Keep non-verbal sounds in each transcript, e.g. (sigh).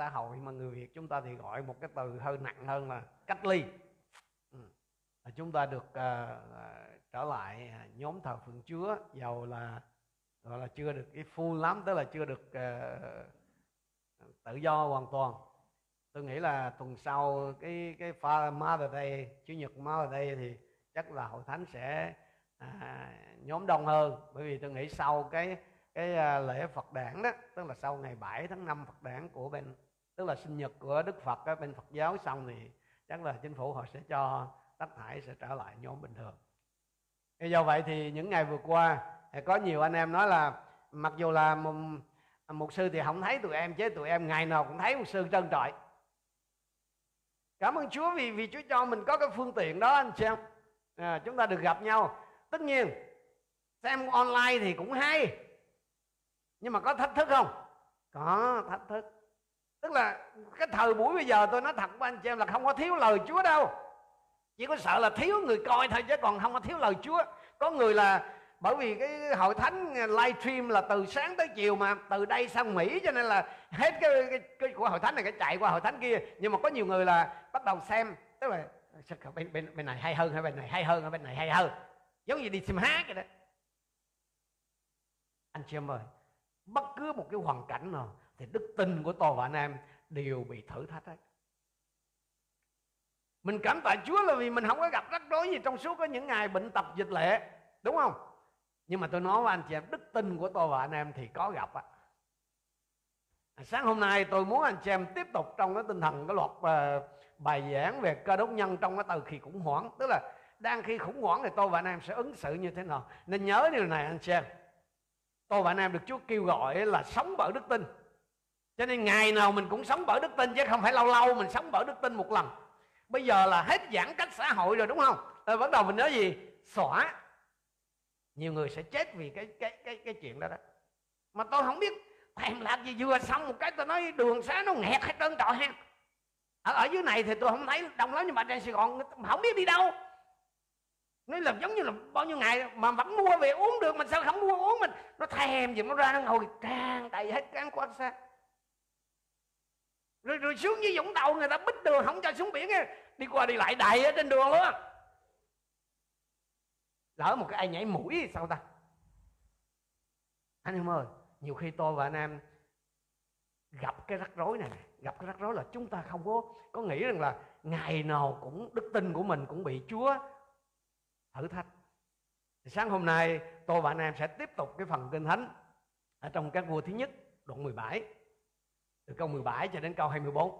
xã hội mà người việt chúng ta thì gọi một cái từ hơi nặng hơn là cách ly. Ừ. chúng ta được uh, trở lại à, nhóm thờ phượng chúa giàu là gọi là chưa được cái full lắm tức là chưa được uh, tự do hoàn toàn. Tôi nghĩ là tuần sau cái cái pha Mother Day chủ nhật Mother Day thì chắc là hội thánh sẽ à, nhóm đông hơn. Bởi vì tôi nghĩ sau cái cái à, lễ Phật đản đó tức là sau ngày 7 tháng 5 Phật đản của bên tức là sinh nhật của Đức Phật ở bên Phật giáo xong thì chắc là chính phủ họ sẽ cho tất thải sẽ trở lại nhóm bình thường. Thì do vậy thì những ngày vừa qua có nhiều anh em nói là mặc dù là một, một sư thì không thấy tụi em chứ tụi em ngày nào cũng thấy một sư trân trọi. Cảm ơn Chúa vì vì Chúa cho mình có cái phương tiện đó anh xem à, chúng ta được gặp nhau. Tất nhiên xem online thì cũng hay. Nhưng mà có thách thức không? Có thách thức tức là cái thời buổi bây giờ tôi nói thật với anh chị em là không có thiếu lời Chúa đâu. Chỉ có sợ là thiếu người coi thôi chứ còn không có thiếu lời Chúa. Có người là bởi vì cái hội thánh livestream là từ sáng tới chiều mà từ đây sang Mỹ cho nên là hết cái, cái, cái của hội thánh này cái chạy qua hội thánh kia. Nhưng mà có nhiều người là bắt đầu xem tức là bên bên bên này hay hơn hay bên này hay hơn hay bên này hay hơn? Giống như đi xem hát vậy đó. Anh chị em ơi bất cứ một cái hoàn cảnh nào thì đức tin của tôi và anh em đều bị thử thách hết mình cảm tạ Chúa là vì mình không có gặp rắc rối gì trong suốt có những ngày bệnh tật, dịch lệ, đúng không? Nhưng mà tôi nói với anh chị em, đức tin của tôi và anh em thì có gặp á. À, sáng hôm nay tôi muốn anh chị em tiếp tục trong cái tinh thần, cái loạt ờ, bài giảng về cơ đốc nhân trong cái từ khi khủng hoảng. Tức là đang khi khủng hoảng thì tôi và anh em sẽ ứng xử như thế nào. Nên nhớ điều này anh chị em. Tôi và anh em được Chúa kêu gọi là sống bởi đức tin cho nên ngày nào mình cũng sống bởi đức tin chứ không phải lâu lâu mình sống bởi đức tin một lần. Bây giờ là hết giãn cách xã hội rồi đúng không? Rồi bắt đầu mình nói gì? Xóa. Nhiều người sẽ chết vì cái cái cái cái chuyện đó đó. Mà tôi không biết thèm lạc gì vừa xong một cái tôi nói đường xá nó nghẹt hết trơn trọi ha. Ở, ở dưới này thì tôi không thấy đông lắm nhưng mà trên sài gòn không biết đi đâu. Nói là giống như là bao nhiêu ngày mà vẫn mua về uống được mình sao không mua uống mình? Nó thèm gì nó ra nó ngồi trang đầy hết cán quan sát rồi rồi xuống dưới vũng tàu người ta bích đường không cho xuống biển đi qua đi lại đầy ở trên đường luôn lỡ một cái ai nhảy mũi thì sao ta? Anh em ơi nhiều khi tôi và anh em gặp cái rắc rối này, gặp cái rắc rối là chúng ta không có có nghĩ rằng là ngày nào cũng đức tin của mình cũng bị Chúa thử thách. Thì sáng hôm nay tôi và anh em sẽ tiếp tục cái phần kinh thánh ở trong các vua thứ nhất đoạn 17 từ câu 17 cho đến câu 24.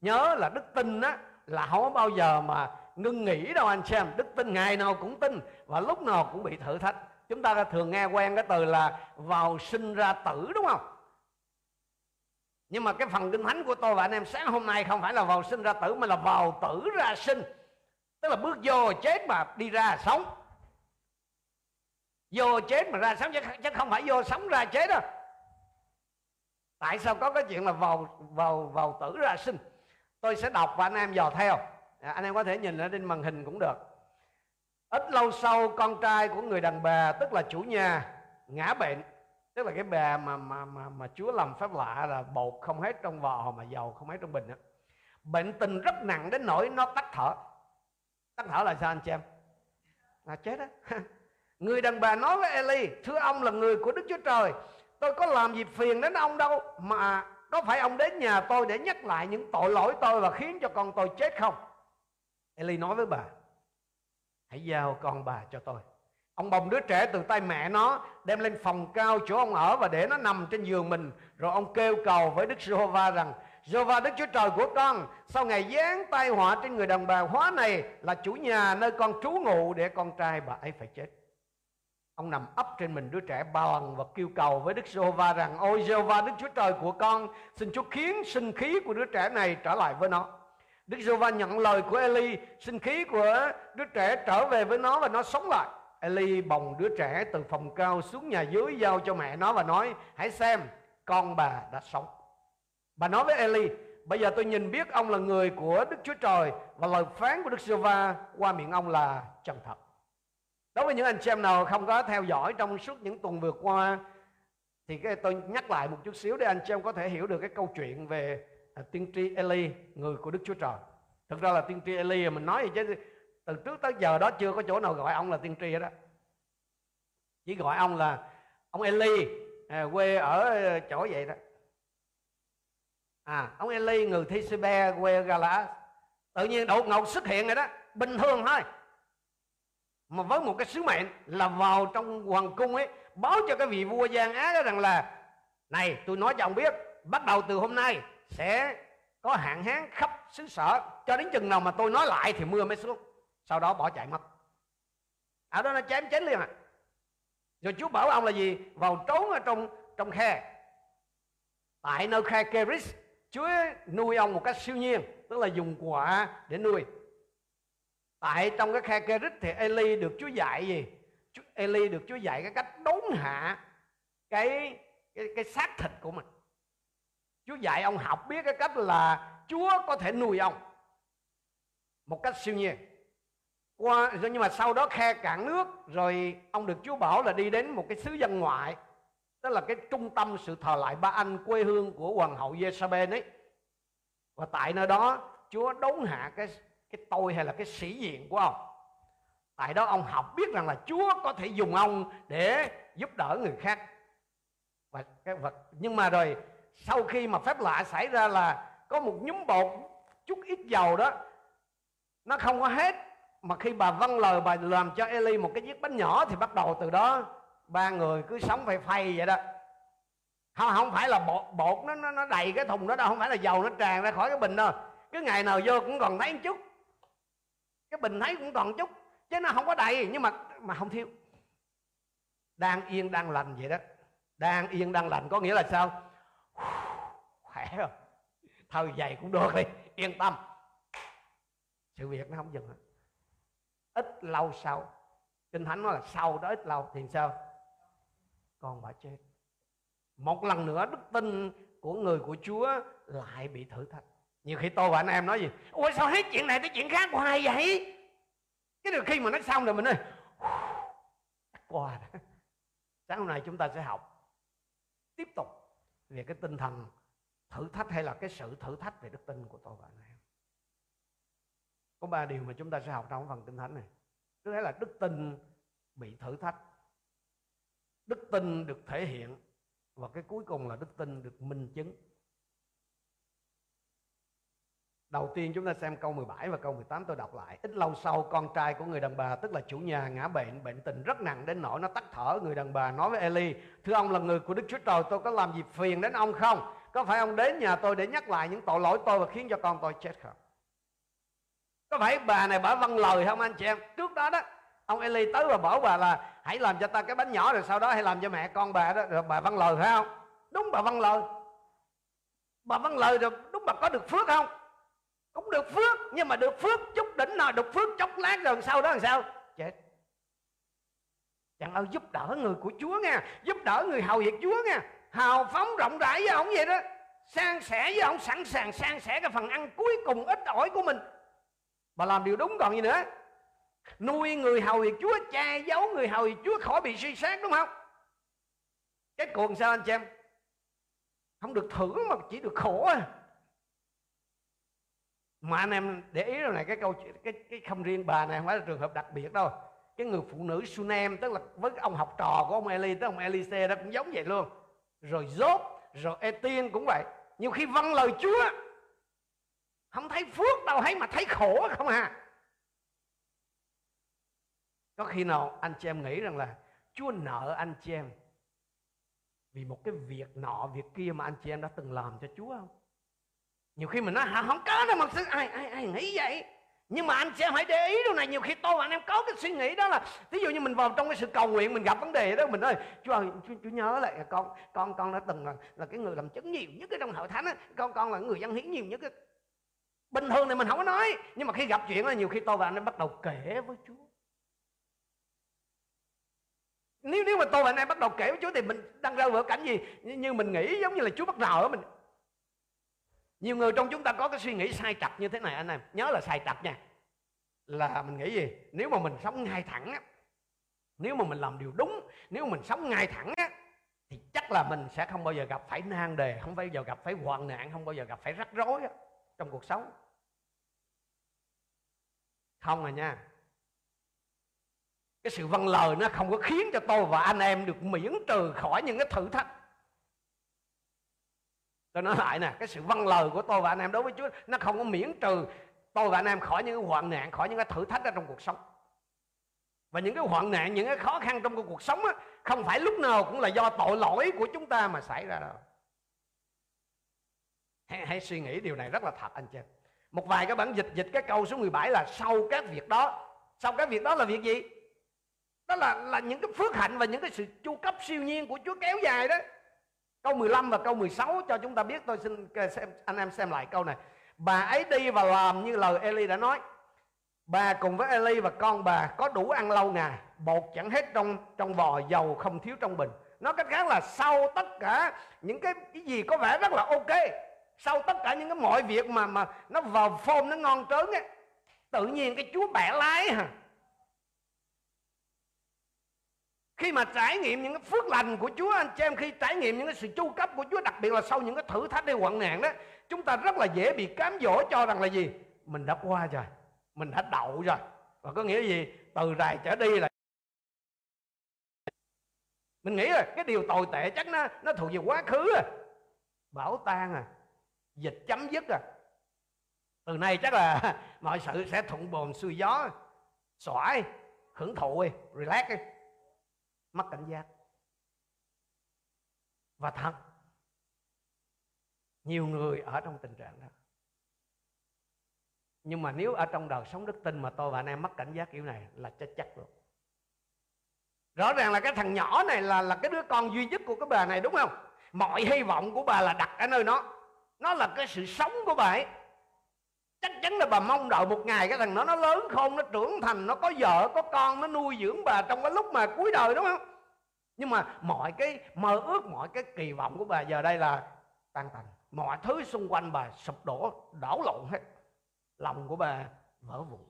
Nhớ là đức tin á là không có bao giờ mà ngưng nghỉ đâu anh xem. Đức tin ngày nào cũng tin và lúc nào cũng bị thử thách. Chúng ta thường nghe quen cái từ là vào sinh ra tử đúng không? Nhưng mà cái phần kinh thánh của tôi và anh em sáng hôm nay không phải là vào sinh ra tử mà là vào tử ra sinh tức là bước vô chết mà đi ra sống. Vô chết mà ra sống chứ, chứ không phải vô sống ra chết đâu tại sao có cái chuyện là vào vào vào tử ra sinh? Tôi sẽ đọc và anh em dò theo. À, anh em có thể nhìn ở trên màn hình cũng được. Ít lâu sau con trai của người đàn bà tức là chủ nhà ngã bệnh. Tức là cái bà mà mà mà mà Chúa làm phép lạ là bột không hết trong vò mà dầu không hết trong bình đó, bệnh tình rất nặng đến nỗi nó tắt thở. Tắt thở là sao anh chị em? Là chết á. (laughs) Người đàn bà nói với Eli thưa ông là người của Đức Chúa Trời tôi có làm gì phiền đến ông đâu, mà có phải ông đến nhà tôi để nhắc lại những tội lỗi tôi và khiến cho con tôi chết không? Eli nói với bà, Hãy giao con bà cho tôi. Ông bồng đứa trẻ từ tay mẹ nó, Đem lên phòng cao chỗ ông ở Và để nó nằm trên giường mình. Rồi ông kêu cầu với Đức Giê-hô-va rằng, Giê-hô-va, Đức Chúa Trời của con, Sau ngày giáng tai họa trên người đàn bà, hóa này Là chủ nhà nơi con trú ngụ Để con trai bà ấy phải chết. Ông nằm ấp trên mình đứa trẻ ba lần Và kêu cầu với Đức Giê-hô-va rằng Ôi Giê-hô-va Đức Chúa Trời của con Xin Chúa khiến sinh khí của đứa trẻ này trở lại với nó Đức giê va nhận lời của Eli, sinh khí của đứa trẻ trở về với nó và nó sống lại. Eli bồng đứa trẻ từ phòng cao xuống nhà dưới giao cho mẹ nó và nói: "Hãy xem, con bà đã sống." Bà nói với Eli: "Bây giờ tôi nhìn biết ông là người của Đức Chúa Trời và lời phán của Đức giê va qua miệng ông là chân thật." Đối với những anh chị em nào không có theo dõi trong suốt những tuần vừa qua thì cái tôi nhắc lại một chút xíu để anh chị em có thể hiểu được cái câu chuyện về à, tiên tri Eli người của Đức Chúa Trời. Thực ra là tiên tri Eli mình nói gì chứ từ trước tới giờ đó chưa có chỗ nào gọi ông là tiên tri đó chỉ gọi ông là ông Eli à, quê ở à, chỗ vậy đó. À ông Eli người Thi quê Gala tự nhiên đột ngột xuất hiện rồi đó bình thường thôi mà với một cái sứ mệnh là vào trong hoàng cung ấy, báo cho cái vị vua Giang Á đó rằng là, này, tôi nói cho ông biết, bắt đầu từ hôm nay sẽ có hạn hán khắp xứ sở, cho đến chừng nào mà tôi nói lại thì mưa mới xuống. Sau đó bỏ chạy mất. Ở đó nó chém chết liền à. Rồi Chúa bảo ông là gì? Vào trốn ở trong trong khe. Tại nơi khe Keris, Chúa nuôi ông một cách siêu nhiên, tức là dùng quả để nuôi tại trong cái khe Kerit thì Eli được Chúa dạy gì? Chúa, Eli được Chúa dạy cái cách đốn hạ cái cái cái xác thịt của mình. Chúa dạy ông học biết cái cách là Chúa có thể nuôi ông một cách siêu nhiên. Qua, nhưng mà sau đó khe cạn nước, rồi ông được Chúa bảo là đi đến một cái xứ dân ngoại, tức là cái trung tâm sự thờ lại ba anh quê hương của hoàng hậu Jezabel ấy. Và tại nơi đó, Chúa đốn hạ cái cái tôi hay là cái sĩ diện của ông? Tại đó ông học biết rằng là Chúa có thể dùng ông để giúp đỡ người khác. Và cái vật nhưng mà rồi sau khi mà phép lạ xảy ra là có một nhúm bột chút ít dầu đó nó không có hết. Mà khi bà vâng lời bà làm cho Eli một cái chiếc bánh nhỏ thì bắt đầu từ đó ba người cứ sống phải phay vậy đó. Không không phải là bột bột nó nó, nó đầy cái thùng đó đâu không phải là dầu nó tràn ra khỏi cái bình đâu. Cứ ngày nào vô cũng còn thấy một chút cái bình thấy cũng toàn chút, chứ nó không có đầy, nhưng mà mà không thiếu. Đang yên, đang lành vậy đó. Đang yên, đang lành có nghĩa là sao? (sighs) Khỏe rồi. Thôi vậy cũng được đi, yên tâm. Sự việc nó không dừng hết ít lâu sau, kinh thánh nói là sau đó ít lâu thì sao? Con bà chết. Một lần nữa đức tin của người của chúa lại bị thử thách nhiều khi tôi và anh em nói gì? Ôi sao hết chuyện này tới chuyện khác hoài vậy? Cái được khi mà nó xong rồi mình ơi qua đó. Sáng hôm nay chúng ta sẽ học tiếp tục về cái tinh thần thử thách hay là cái sự thử thách về đức tin của tôi và anh em. Có ba điều mà chúng ta sẽ học trong phần kinh thánh này. Thứ hai là đức tin bị thử thách, đức tin được thể hiện và cái cuối cùng là đức tin được minh chứng. Đầu tiên chúng ta xem câu 17 và câu 18 tôi đọc lại. Ít lâu sau con trai của người đàn bà tức là chủ nhà ngã bệnh, bệnh tình rất nặng đến nỗi nó tắt thở. Người đàn bà nói với Eli, thưa ông là người của Đức Chúa Trời, tôi có làm gì phiền đến ông không? Có phải ông đến nhà tôi để nhắc lại những tội lỗi tôi và khiến cho con tôi chết không? Có phải bà này bà vâng lời không anh chị em? Trước đó đó, ông Eli tới và bảo bà là hãy làm cho ta cái bánh nhỏ rồi sau đó hãy làm cho mẹ con bà đó rồi bà vâng lời phải không? Đúng bà vâng lời. Bà vâng lời rồi đúng bà có được phước không? Cũng được phước, nhưng mà được phước chút đỉnh nào, được phước chốc lát rồi sau đó làm sao? Chết. Chẳng ơi, giúp đỡ người của Chúa nha giúp đỡ người hầu việc Chúa nha hào phóng rộng rãi với ông vậy đó. San sẻ với ông sẵn sàng san sẻ cái phần ăn cuối cùng, ít ỏi của mình. Bà làm điều đúng còn gì nữa? Nuôi người hầu việc Chúa, che giấu người hầu việc Chúa khỏi bị suy sát, đúng không? Cái cuộc sao anh chị em? Không được thưởng mà chỉ được khổ à mà anh em để ý rồi này, cái câu chuyện, cái cái không riêng bà này không phải là trường hợp đặc biệt đâu. Cái người phụ nữ Sunem, tức là với ông học trò của ông Eli, tức ông Elise đó cũng giống vậy luôn. Rồi Job, rồi etin cũng vậy. Nhiều khi vâng lời Chúa, không thấy phước đâu, thấy mà thấy khổ không à. Có khi nào anh chị em nghĩ rằng là Chúa nợ anh chị em vì một cái việc nọ, việc kia mà anh chị em đã từng làm cho Chúa không? Nhiều khi mình nói hả không có đâu mà ai ai ai nghĩ vậy? Nhưng mà anh sẽ phải để ý điều này. Nhiều khi tôi và anh em có cái suy nghĩ đó là ví dụ như mình vào trong cái sự cầu nguyện mình gặp vấn đề đó mình ơi chúa ơi chúa, nhớ lại con con con đã từng là, là cái người làm chứng nhiều nhất cái trong hội thánh á. Con con là người dân hiến nhiều nhất cái bình thường thì mình không có nói nhưng mà khi gặp chuyện là nhiều khi tôi và anh em bắt đầu kể với Chúa. Nếu nếu mà tôi và anh em bắt đầu kể với Chúa thì mình đang rơi vào cảnh gì? Như mình nghĩ giống như là Chúa bắt đầu mình nhiều người trong chúng ta có cái suy nghĩ sai trật như thế này, anh em. Nhớ là sai trật nha. Là mình nghĩ gì? Nếu mà mình sống ngay thẳng á, nếu mà mình làm điều đúng, nếu mà mình sống ngay thẳng á, thì chắc là mình sẽ không bao giờ gặp phải nan đề, không bao giờ gặp phải hoạn nạn, không bao giờ gặp phải rắc rối trong cuộc sống. Không à nha. Cái sự văn lời nó không có khiến cho tôi và anh em được miễn trừ khỏi những cái thử thách tôi nói lại nè cái sự vâng lời của tôi và anh em đối với Chúa nó không có miễn trừ tôi và anh em khỏi những cái hoạn nạn khỏi những cái thử thách ở trong cuộc sống. Và những cái hoạn nạn những cái khó khăn trong cuộc sống á, không phải lúc nào cũng là do tội lỗi của chúng ta mà xảy ra đâu. Hãy, hãy suy nghĩ điều này rất là thật anh chị một vài cái bản dịch dịch cái câu số 17 là sau các việc đó. Sau các việc đó là việc gì? Đó là là những cái phước hạnh và những cái sự chu cấp siêu nhiên của Chúa kéo dài đó câu 15 và câu 16 cho chúng ta biết. Tôi xin xem anh em xem lại câu này. Bà ấy đi và làm như lời Eli đã nói. Bà cùng với Eli và con bà có đủ ăn lâu ngày bột chẳng hết trong trong vò dầu không thiếu trong bình. Nó cách khác là sau tất cả những cái, cái gì có vẻ rất là ok sau tất cả những cái mọi việc mà mà nó vào form nó ngon trớn ấy tự nhiên cái chúa bẻ lái hả? Khi mà trải nghiệm những cái phước lành của Chúa, anh chị em, khi trải nghiệm những cái sự chu cấp của Chúa, đặc biệt là sau những cái thử thách hay hoạn nạn đó, chúng ta rất là dễ bị cám dỗ cho rằng là gì? Mình đã qua rồi, mình đã đậu rồi. Và có nghĩa gì? Từ rày trở đi là mình nghĩ là cái điều tồi tệ chắc nó nó thuộc về quá khứ à. Bảo tan à dịch chấm dứt à. Từ nay chắc là (laughs) mọi sự sẽ thuận buồm xuôi gió, xoải, hưởng thụ đi, relax đi mất cảnh giác. Và thật, nhiều người ở trong tình trạng đó. Nhưng mà nếu ở trong đời sống đức tin mà tôi và anh em mất cảnh giác kiểu này là chết chắc luôn. Rõ ràng là cái thằng nhỏ này là là cái đứa con duy nhất của cái bà này, đúng không? Mọi hy vọng của bà là đặt ở nơi nó. Nó là cái sự sống của bà ấy chắc chắn là bà mong đợi một ngày cái thằng nó nó lớn không nó trưởng thành, nó có vợ, có con, nó nuôi dưỡng bà trong cái lúc mà cuối đời, đúng không? Nhưng mà mọi cái mơ ước, mọi cái kỳ vọng của bà giờ đây là tan tành. Mọi thứ xung quanh bà sụp đổ, đảo lộn hết. Lòng của bà vỡ vụn.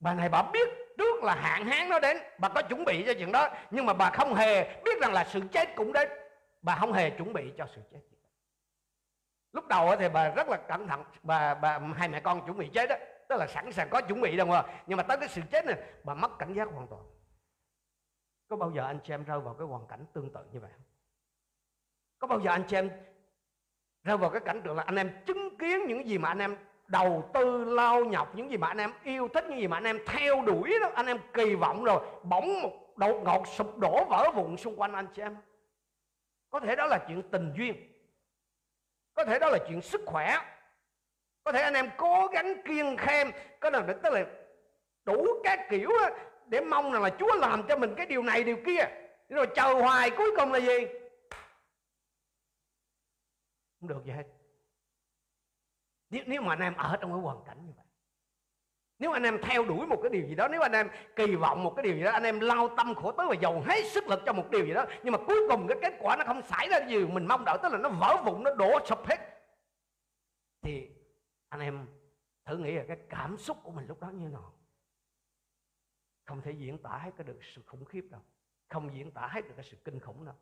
Bà này bà biết trước là hạn hán nó đến, bà có chuẩn bị cho chuyện đó. Nhưng mà bà không hề biết rằng là sự chết cũng đến. Bà không hề chuẩn bị cho sự chết lúc đầu thì bà rất là cẩn thận, bà bà, hai mẹ con chuẩn bị chết đó tức là sẵn sàng có chuẩn bị đâu mà. Nhưng mà tới cái sự chết này bà mất cảnh giác hoàn toàn. Có bao giờ anh chị em rơi vào cái hoàn cảnh tương tự như vậy không? Có bao giờ anh chị em rơi vào cái cảnh tượng là anh em chứng kiến những gì mà anh em đầu tư, lao nhọc, những gì mà anh em yêu thích, những gì mà anh em theo đuổi đó, anh em kỳ vọng rồi, bỗng một đột ngột sụp đổ vỡ vụn xung quanh anh chị em? Có thể đó là chuyện tình duyên có thể đó là chuyện sức khỏe. Có thể anh em cố gắng kiên khem có là tức là đủ các kiểu để mong rằng là Chúa làm cho mình cái điều này điều kia. Rồi chờ hoài cuối cùng là gì? Không được gì hết. Nếu, nếu mà anh em ở trong cái hoàn cảnh như vậy nếu anh em theo đuổi một cái điều gì đó, Nếu anh em kỳ vọng một cái điều gì đó, Anh em lao tâm khổ tới và dồn hết sức lực cho một điều gì đó, Nhưng mà cuối cùng cái kết quả nó không xảy ra gì, Mình mong đợi tức là nó vỡ vụn, Nó đổ sụp hết. Thì anh em thử nghĩ là cái cảm xúc của mình lúc đó như thế nào? Không thể diễn tả hết cái được sự khủng khiếp đâu. Không diễn tả hết được cái sự kinh khủng đâu.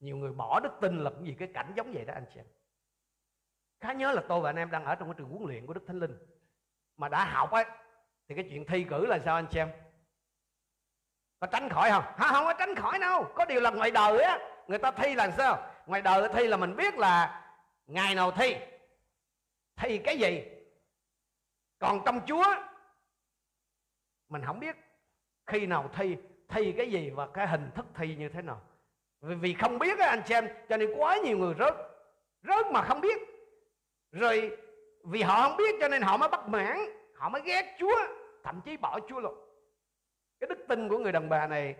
Nhiều người bỏ đức tin là vì cái cảnh giống vậy đó anh chị em. Khá nhớ là tôi và anh em đang ở trong cái trường huấn luyện của Đức Thánh Linh. Mà đã học ấy thì cái chuyện thi cử là sao anh xem? Có tránh khỏi không? Hả? Không có tránh khỏi đâu. Có điều là ngoài đời á Người ta thi là sao? Ngoài đời thi là mình biết là Ngày nào thi? Thi cái gì? Còn trong Chúa Mình không biết Khi nào thi Thi cái gì và cái hình thức thi như thế nào. Vì, vì không biết á anh xem Cho nên quá nhiều người rớt Rớt mà không biết. Rồi vì họ không biết cho nên họ mới bất mãn họ mới ghét chúa thậm chí bỏ chúa luôn. Cái đức tin của người đàn bà này,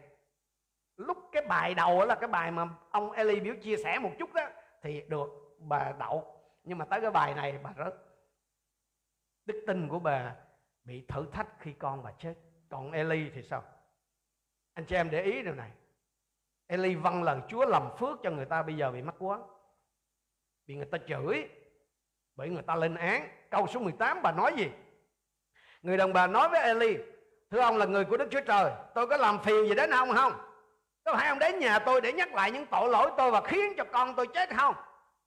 lúc cái bài đầu là cái bài mà ông Eli biểu chia sẻ một chút đó, thì được, bà đậu. Nhưng mà tới cái bài này bà rớt. Đức tin của bà bị thử thách khi con bà chết. Còn Eli thì sao? Anh chị em để ý điều này. Eli vâng lời Chúa làm phước cho người ta bây giờ bị mắc quá. Bị người ta chửi, bởi người ta lên án. Câu số 18 bà nói gì? Người đàn bà nói với Eli thưa ông là người của Đức Chúa Trời tôi có làm phiền gì đến ông không? Có phải ông đến nhà tôi để nhắc lại những tội lỗi tôi và khiến cho con tôi chết không?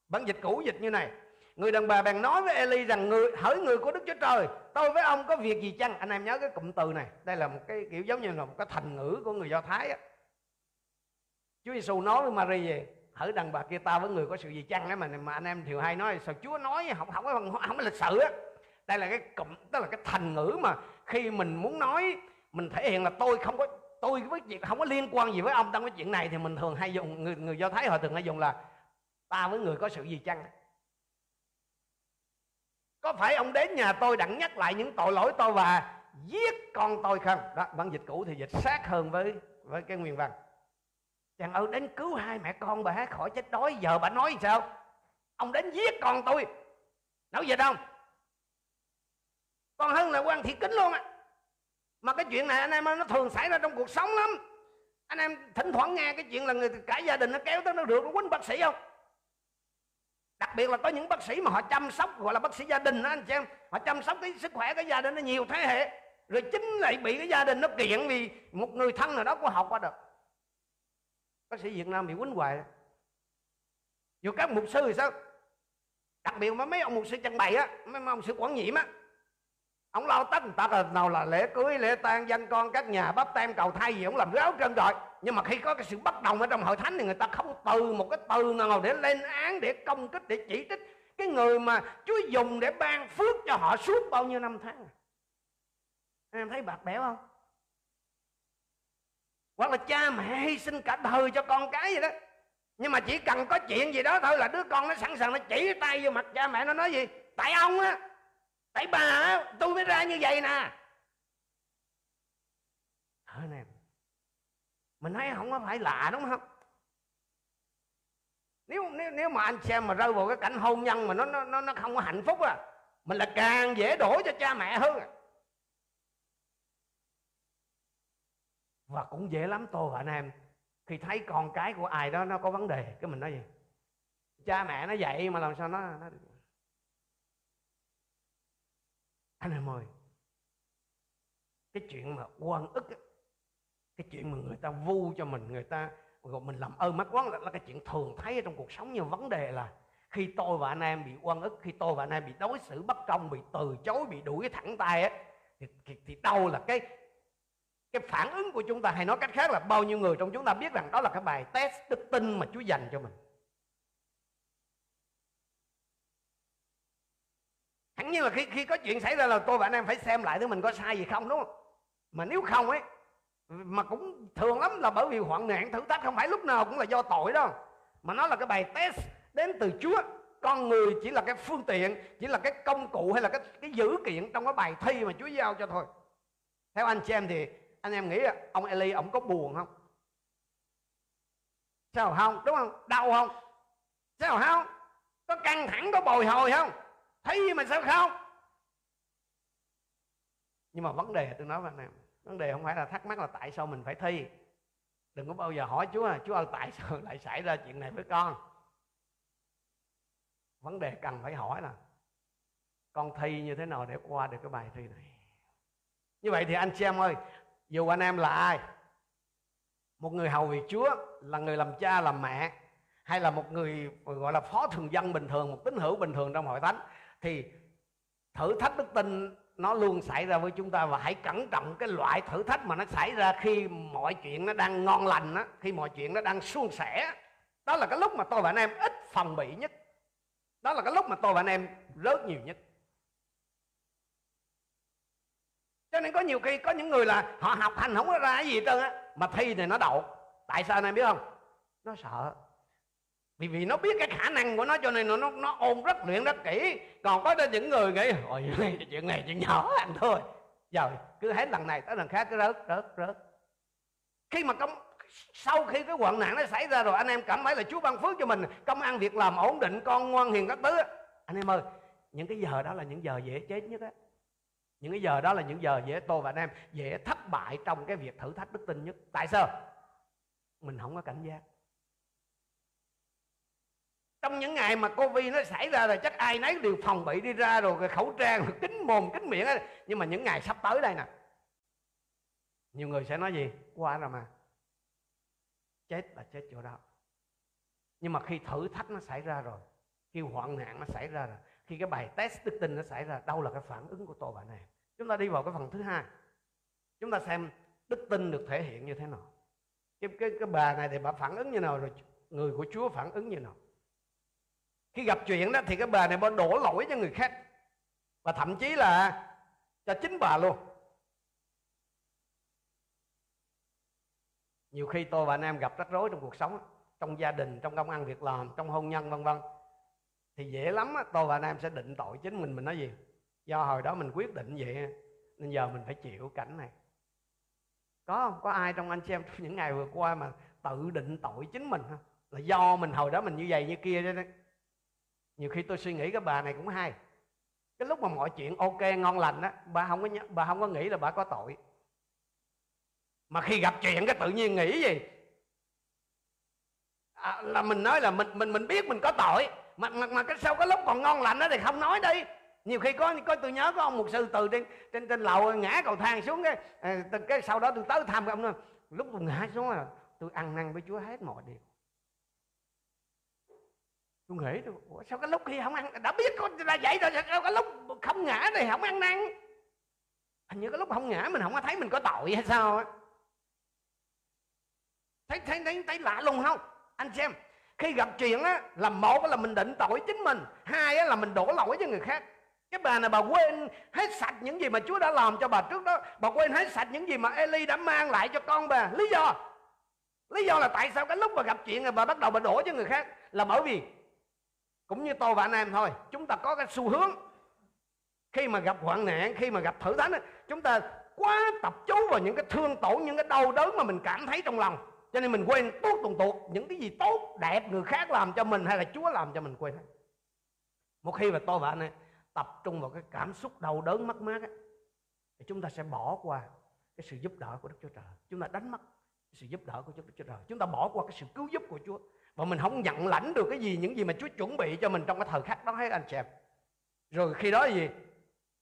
Bản dịch cũ dịch như này. Người đàn bà bèn nói với Eli rằng người hỡi người của Đức Chúa Trời tôi với ông có việc gì chăng? Anh em nhớ cái cụm từ này. Đây là một cái kiểu giống như là một cái thành ngữ của người Do Thái á. Chúa Giêsu nói với Mary về hỡi đàn bà kia ta với người có sự gì chăng? Ấy mà mà anh em thiều hay nói sao Chúa nói không không không, không có lịch sự á đây là cái cụm tức là cái thành ngữ mà khi mình muốn nói, mình thể hiện là tôi không có, tôi với chuyện, không có liên quan gì với ông trong cái chuyện này thì mình thường hay dùng, người người do thái họ thường hay dùng là, ta với người có sự gì chăng? Có phải ông đến nhà tôi đặng nhắc lại những tội lỗi tôi và giết con tôi không? Đó, bản dịch cũ thì dịch sát hơn với với cái nguyên văn. Chàng ơi, đến cứu hai mẹ con bà khỏi chết đói, giờ bà nói sao? Ông đến giết con tôi. Nói gì đâu? Còn hơn là quan thị kính luôn á. Mà cái chuyện này anh em nó thường xảy ra trong cuộc sống lắm. Anh em thỉnh thoảng nghe cái chuyện là người cả gia đình nó kéo tới nó được nó quýnh bác sĩ không? Đặc biệt là có những bác sĩ mà họ chăm sóc, gọi là bác sĩ gia đình đó, anh chị em. Họ chăm sóc cái sức khỏe cái gia đình nó nhiều thế hệ. Rồi chính lại bị cái gia đình nó kiện vì một người thân nào đó có học qua được. Bác sĩ việt nam bị quýnh hoài. Dù các mục sư thì sao? Đặc biệt mà mấy ông mục sư chân bày á, mấy ông sư quản nhiệm á ông lo tất tật là nào là lễ cưới, lễ tang danh con, các nhà bắp tem, cầu thay gì, ông làm ráo trơn rồi nhưng mà khi có cái sự bất đồng ở trong hội thánh thì người ta không từ một cái từ nào để lên án, để công kích, để chỉ trích. Cái người mà Chúa dùng để ban phước cho họ suốt bao nhiêu năm tháng à? em thấy bạc bẽo không? Hoặc là cha mẹ hy sinh cả đời cho con cái vậy đó. Nhưng mà chỉ cần có chuyện gì đó thôi là đứa con nó sẵn sàng nó chỉ tay vô mặt cha mẹ, nó nói gì? Tại ông á tại bà, tôi mới ra như vậy nè. Thôi nè mình thấy không có phải lạ, đúng không? Nếu nếu nếu mà anh xem mà rơi vào cái cảnh hôn nhân mà nó nó nó không có hạnh phúc à mình là càng dễ đổ cho cha mẹ hơn à. và cũng dễ lắm tôi và anh em. Khi thấy con cái của ai đó nó có vấn đề, cái mình nói gì? Cha mẹ nó dạy mà làm sao nó nó anh em ơi cái chuyện mà oan ức cái chuyện mà người ta vu cho mình người ta gọi mình làm ơn mắt quán là, là cái chuyện thường thấy trong cuộc sống. Nhưng vấn đề là khi tôi và anh em bị oan ức khi tôi và anh em bị đối xử bất công bị từ chối bị đuổi thẳng tay ấy, thì, thì, thì đâu là cái cái phản ứng của chúng ta? Hay nói cách khác là bao nhiêu người trong chúng ta biết rằng đó là cái bài test đức tin mà Chúa dành cho mình? Hẳn nhiên là khi khi có chuyện xảy ra là tôi và anh em phải xem lại thứ mình có sai gì không, đúng không? Mà nếu không ấy, mà cũng thường lắm là bởi vì hoạn nạn thử thách, không phải lúc nào cũng là do tội đâu. Mà nó là cái bài test đến từ Chúa. Con người chỉ là cái phương tiện, chỉ là cái công cụ hay là cái cái dữ kiện trong cái bài thi mà Chúa giao cho thôi. Theo anh chị em thì anh em nghĩ ông Eli, ông có buồn không? Sao không? Đúng không? Đau không? Sao không? Có căng thẳng, có bồi hồi không? Thấy mà sao không? Nhưng mà vấn đề, tôi nói với anh em, vấn đề không phải là thắc mắc là tại sao mình phải thi. Đừng có bao giờ hỏi chúa chúa ơi, tại sao (laughs) lại xảy ra chuyện này với con? Vấn đề cần phải hỏi là, con thi như thế nào để qua được cái bài thi này? Như vậy thì anh chị em ơi, dù anh em là ai, một người hầu việc chúa, là người làm cha, làm mẹ, hay là một người, gọi là phó thường dân bình thường, một tín hữu bình thường trong hội thánh thì thử thách đức tin nó luôn xảy ra với chúng ta và hãy cẩn trọng cái loại thử thách mà nó xảy ra khi mọi chuyện nó đang ngon lành á, khi mọi chuyện nó đang suôn sẻ đó là cái lúc mà tôi và anh em ít phòng bị nhất. Đó là cái lúc mà tôi và anh em rớt nhiều nhất. Cho nên có nhiều khi có những người là họ học hành không có ra cái gì hết trơn á, mà thi thì nó đậu. Tại sao anh em biết không? Nó sợ vì vì nó biết cái khả năng của nó cho nên nó nó, nó ôn rất luyện rất kỹ. Còn có đến những người nghĩ ôi (laughs) chuyện này chuyện nhỏ anh thôi. Rồi cứ hết lần này tới lần khác cứ rớt rớt rớt. Khi mà công sau khi cái hoạn nạn nó xảy ra rồi anh em cảm thấy là Chúa ban phước cho mình công ăn việc làm ổn định con ngoan hiền các thứ anh em ơi những cái giờ đó là những giờ dễ chết nhất á. Những cái giờ đó là những giờ dễ tôi và anh em dễ thất bại trong cái việc thử thách đức tin nhất. Tại sao? Mình không có cảnh giác trong những ngày mà covid nó xảy ra là chắc ai nấy đều phòng bị đi ra rồi, cái khẩu trang, rồi kính mồm, kính miệng ấy. nhưng mà những ngày sắp tới đây nè, nhiều người sẽ nói gì? Qua rồi mà. Chết là chết chỗ đó. Nhưng mà khi thử thách nó xảy ra rồi, khi hoạn nạn nó xảy ra rồi, khi cái bài test đức tin nó xảy ra, đâu là cái phản ứng của tôi bạn này. Chúng ta đi vào cái phần thứ hai. Chúng ta xem đức tin được thể hiện như thế nào. Cái cái cái bà này thì bà phản ứng như nào, rồi người của Chúa phản ứng như nào khi gặp chuyện đó thì cái bà này bà đổ lỗi cho người khác. Và thậm chí là cho chính bà luôn. Nhiều khi tôi và anh em gặp rắc rối trong cuộc sống, trong gia đình, trong công ăn việc làm, trong hôn nhân, vân vân. Thì dễ lắm tôi và anh em sẽ định tội chính mình mình nói gì? Do hồi đó mình quyết định vậy nên giờ mình phải chịu cảnh này. Có không? Có ai trong anh chị em trong những ngày vừa qua mà tự định tội chính mình không? Là do mình hồi đó mình như vậy như kia đấy nhiều khi tôi suy nghĩ cái bà này cũng hay. Cái lúc mà mọi chuyện ok ngon lành á bà không có bà không có nghĩ là bà có tội. Mà khi gặp chuyện cái tự nhiên nghĩ gì? À, là mình nói là mình mình mình biết mình có tội mà mà, mà cái sau cái lúc còn ngon lành đó thì không nói đi. Nhiều khi có có tôi nhớ có ông một sư từ trên trên trên lầu ngã cầu thang xuống cái à, cái sau đó tôi tới thăm ông nói lúc tôi ngã xuống là tôi ăn năn với Chúa hết mọi điều tôi nghĩ Ủa, sao cái lúc kia không ăn? Đã biết con là vậy rồi sao cái lúc không ngã thì không ăn năn. Hình như cái lúc không ngã mình không có thấy mình có tội hay sao á. Thấy thấy thấy thấy lạ luôn không? Anh xem khi gặp chuyện á là một là mình định tội chính mình hai á là mình đổ lỗi cho người khác. Cái bà này bà quên hết sạch những gì mà Chúa đã làm cho bà trước đó bà quên hết sạch những gì mà Eli đã mang lại cho con bà. Lý do lý do là tại sao cái lúc mà gặp chuyện rồi bà bắt đầu bà đổ cho người khác là bởi vì cũng như tôi và anh em thôi chúng ta có cái xu hướng khi mà gặp hoạn nạn khi mà gặp thử thách chúng ta quá tập trung vào những cái thương tổn những cái đau đớn mà mình cảm thấy trong lòng cho nên mình quên tuốt tuần tuột những cái gì tốt đẹp người khác làm cho mình hay là chúa làm cho mình quên hết một khi mà tôi và anh em tập trung vào cái cảm xúc đau đớn mất mát ấy, thì chúng ta sẽ bỏ qua cái sự giúp đỡ của Đức Chúa Trời. Chúng ta đánh mất sự giúp đỡ của Đức Chúa Trời. Chúng ta bỏ qua cái sự cứu giúp của Chúa và mình không nhận lãnh được cái gì, những gì mà Chúa chuẩn bị cho mình trong cái thời khắc đó hết anh chị em. Rồi khi đó gì?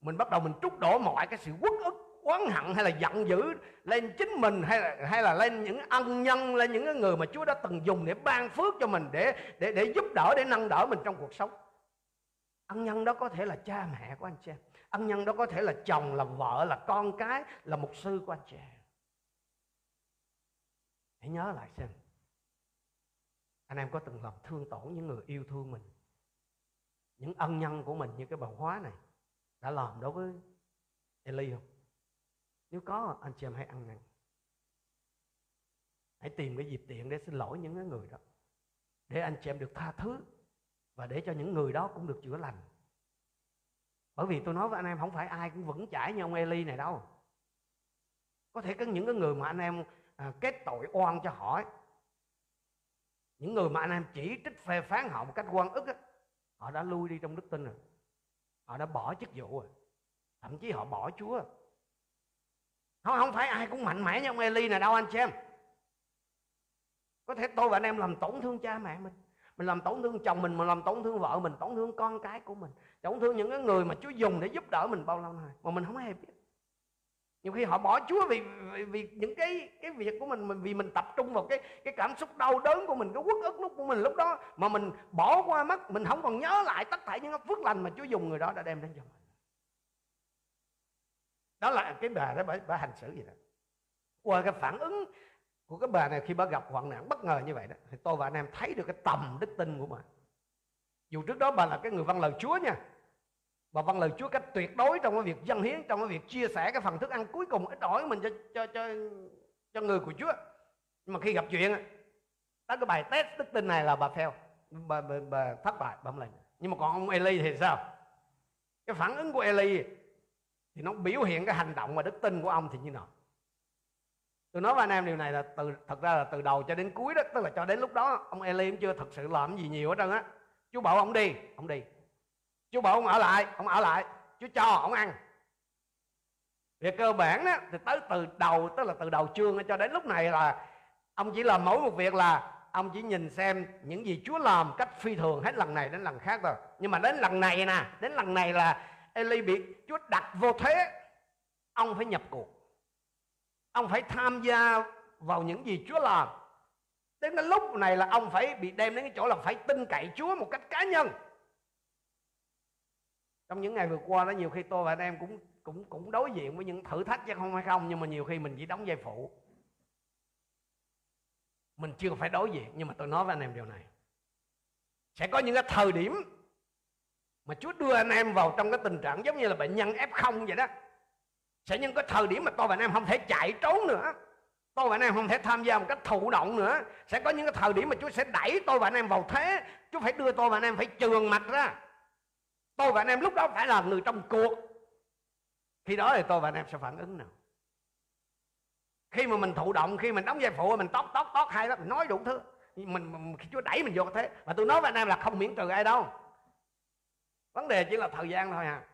Mình bắt đầu mình trút đổ mọi cái sự uất ức, oán hận, hay là giận dữ lên chính mình, hay là hay là lên những ân nhân, lên những người mà Chúa đã từng dùng để ban phước cho mình, để để để giúp đỡ, để nâng đỡ mình trong cuộc sống ân nhân đó có thể là cha mẹ của anh chị em ân nhân đó có thể là chồng, là vợ, là con cái, là mục sư của anh chị em hãy nhớ lại xem anh em có từng làm thương tổn những người yêu thương mình? Những ân nhân của mình như cái bà hóa này đã làm đối với Eli không? Nếu có anh chị em hãy ăn năn. Hãy tìm cái dịp tiện để xin lỗi những người đó. Để anh chị em được tha thứ và để cho những người đó cũng được chữa lành. Bởi vì tôi nói với anh em không phải ai cũng vững chãi như ông Eli này đâu. Có thể có những cái người mà anh em à, kết tội oan cho họ ấy những người mà anh em chỉ trích phê phán họ một cách quan ức á, họ đã lui đi trong đức tin rồi. Họ đã bỏ chức vụ rồi. Thậm chí họ bỏ chúa. Không không phải ai cũng mạnh mẽ như ông Eli này đâu anh chị em. Có thể tôi và anh em làm tổn thương cha mẹ mình. Mình làm tổn thương chồng mình mình làm tổn thương vợ mình tổn thương con cái của mình tổn thương những cái người mà Chúa dùng để giúp đỡ mình bao lâu nay. Mà mình không hề biết nhiều khi họ bỏ Chúa vì, vì, vì những cái cái việc của mình, mình vì mình tập trung vào cái cái cảm xúc đau đớn của mình cái uất ức lúc của mình lúc đó mà mình bỏ qua mất mình không còn nhớ lại tất cả những phước lành mà Chúa dùng người đó đã đem đến cho mình. Đó là cái bà đó bà, bà hành xử gì đó. Qua cái phản ứng của cái bà này khi bà gặp hoạn nạn bất ngờ như vậy đó thì tôi và anh em thấy được cái tầm đức tin của bà dù trước đó bà là cái người văn lời Chúa nha và vâng lời Chúa cách tuyệt đối trong cái việc dân hiến trong cái việc chia sẻ cái phần thức ăn cuối cùng ít ỏi mình cho cho cho cho người của Chúa. Nhưng mà khi gặp chuyện tới cái bài test đức tin này là bà fail bà, bà, bà thất bại bà không làm nhưng mà còn ông Eli thì sao? Cái phản ứng của Eli thì nó biểu hiện cái hành động và đức tin của ông thì như nào? Tôi nói với anh em điều này là từ thật ra là từ đầu cho đến cuối đó tức là cho đến lúc đó ông Eli cũng chưa thật sự làm gì nhiều hết trơn á. Chú bảo ông đi ông đi chú bảo ông ở lại, ông ở lại, chú cho ông ăn. Về cơ bản đó thì tới từ đầu, tức là từ đầu chương cho đến lúc này là ông chỉ làm mỗi một việc là ông chỉ nhìn xem những gì Chúa làm cách phi thường hết lần này đến lần khác rồi. Nhưng mà đến lần này nè, đến lần này là Eli bị Chúa đặt vô thế, ông phải nhập cuộc. Ông phải tham gia vào những gì Chúa làm. Đến cái lúc này là ông phải bị đem đến cái chỗ là phải tin cậy Chúa một cách cá nhân trong những ngày vừa qua đó, nhiều khi tôi và anh em cũng cũng cũng đối diện với những thử thách chứ không hay không, nhưng mà nhiều khi mình chỉ đóng vai phụ. Mình chưa phải đối diện, nhưng mà tôi nói với anh em điều này. Sẽ có những cái thời điểm mà Chúa đưa anh em vào trong cái tình trạng giống như là bệnh nhân F0 vậy đó. Sẽ những cái thời điểm mà tôi và anh em không thể chạy trốn nữa. Tôi và anh em không thể tham gia một cách thụ động nữa. Sẽ có những cái thời điểm mà Chúa sẽ đẩy tôi và anh em vào thế. Chúa phải đưa tôi và anh em phải trường mạch ra tôi và anh em lúc đó phải là người trong cuộc. Khi đó thì tôi và anh em sẽ phản ứng nào? Khi mà mình thụ động khi mình đóng vai phụ mình tót tót tót hay đó mình nói đủ thứ. Mình, mình khi Chúa đẩy mình vô thế. Và tôi nói với anh em là không miễn trừ ai đâu. Vấn đề chỉ là thời gian thôi à.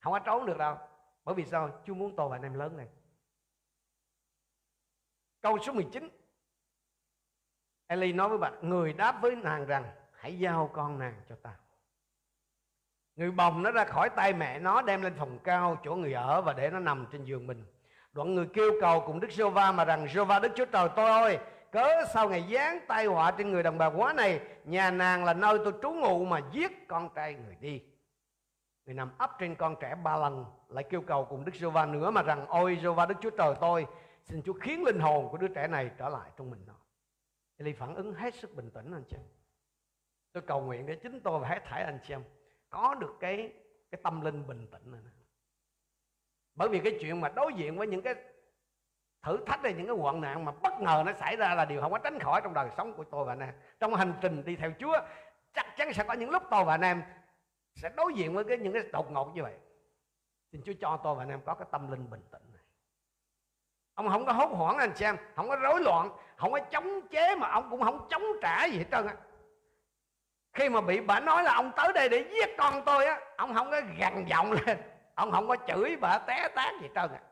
Không có trốn được đâu. Bởi vì sao? Chúa muốn tôi và anh em lớn này câu số 19 Eli nói với bạn người đáp với nàng rằng hãy giao con nàng cho ta người bồng nó ra khỏi tay mẹ nó, đem lên phòng cao, chỗ người ở và để nó nằm trên giường mình. Đoạn người kêu cầu cùng đức giê va mà rằng giê va đức chúa trời tôi ơi, cớ sau ngày giáng tai họa trên người đồng bào quá này? Nhà nàng là nơi tôi trú ngụ mà giết con trai người đi. Người nằm ấp trên con trẻ ba lần, lại kêu cầu cùng đức giê va nữa mà rằng, ôi giê va đức chúa trời tôi, xin chúa khiến linh hồn của đứa trẻ này trở lại trong mình nó. Eli phản ứng hết sức bình tĩnh, anh chị em. Tôi cầu nguyện để chính tôi và hết thảy anh chị em có được cái cái tâm linh bình tĩnh này bởi vì cái chuyện mà đối diện với những cái thử thách hay những cái hoạn nạn mà bất ngờ nó xảy ra là điều không có tránh khỏi trong đời sống của tôi và anh em. Trong hành trình đi theo Chúa, chắc chắn sẽ có những lúc tôi và anh em sẽ đối diện với cái, những cái đột ngột như vậy. Xin Chúa cho tôi và anh em có cái tâm linh bình tĩnh này. Ông không có hốt hoảng anh xem không có rối loạn, không có chống chế mà ông cũng không chống trả gì hết trơn á khi mà bị bà nói là ông tới đây để giết con tôi á ông không có gằn giọng lên. Ông không có chửi bà té tát gì trơn à.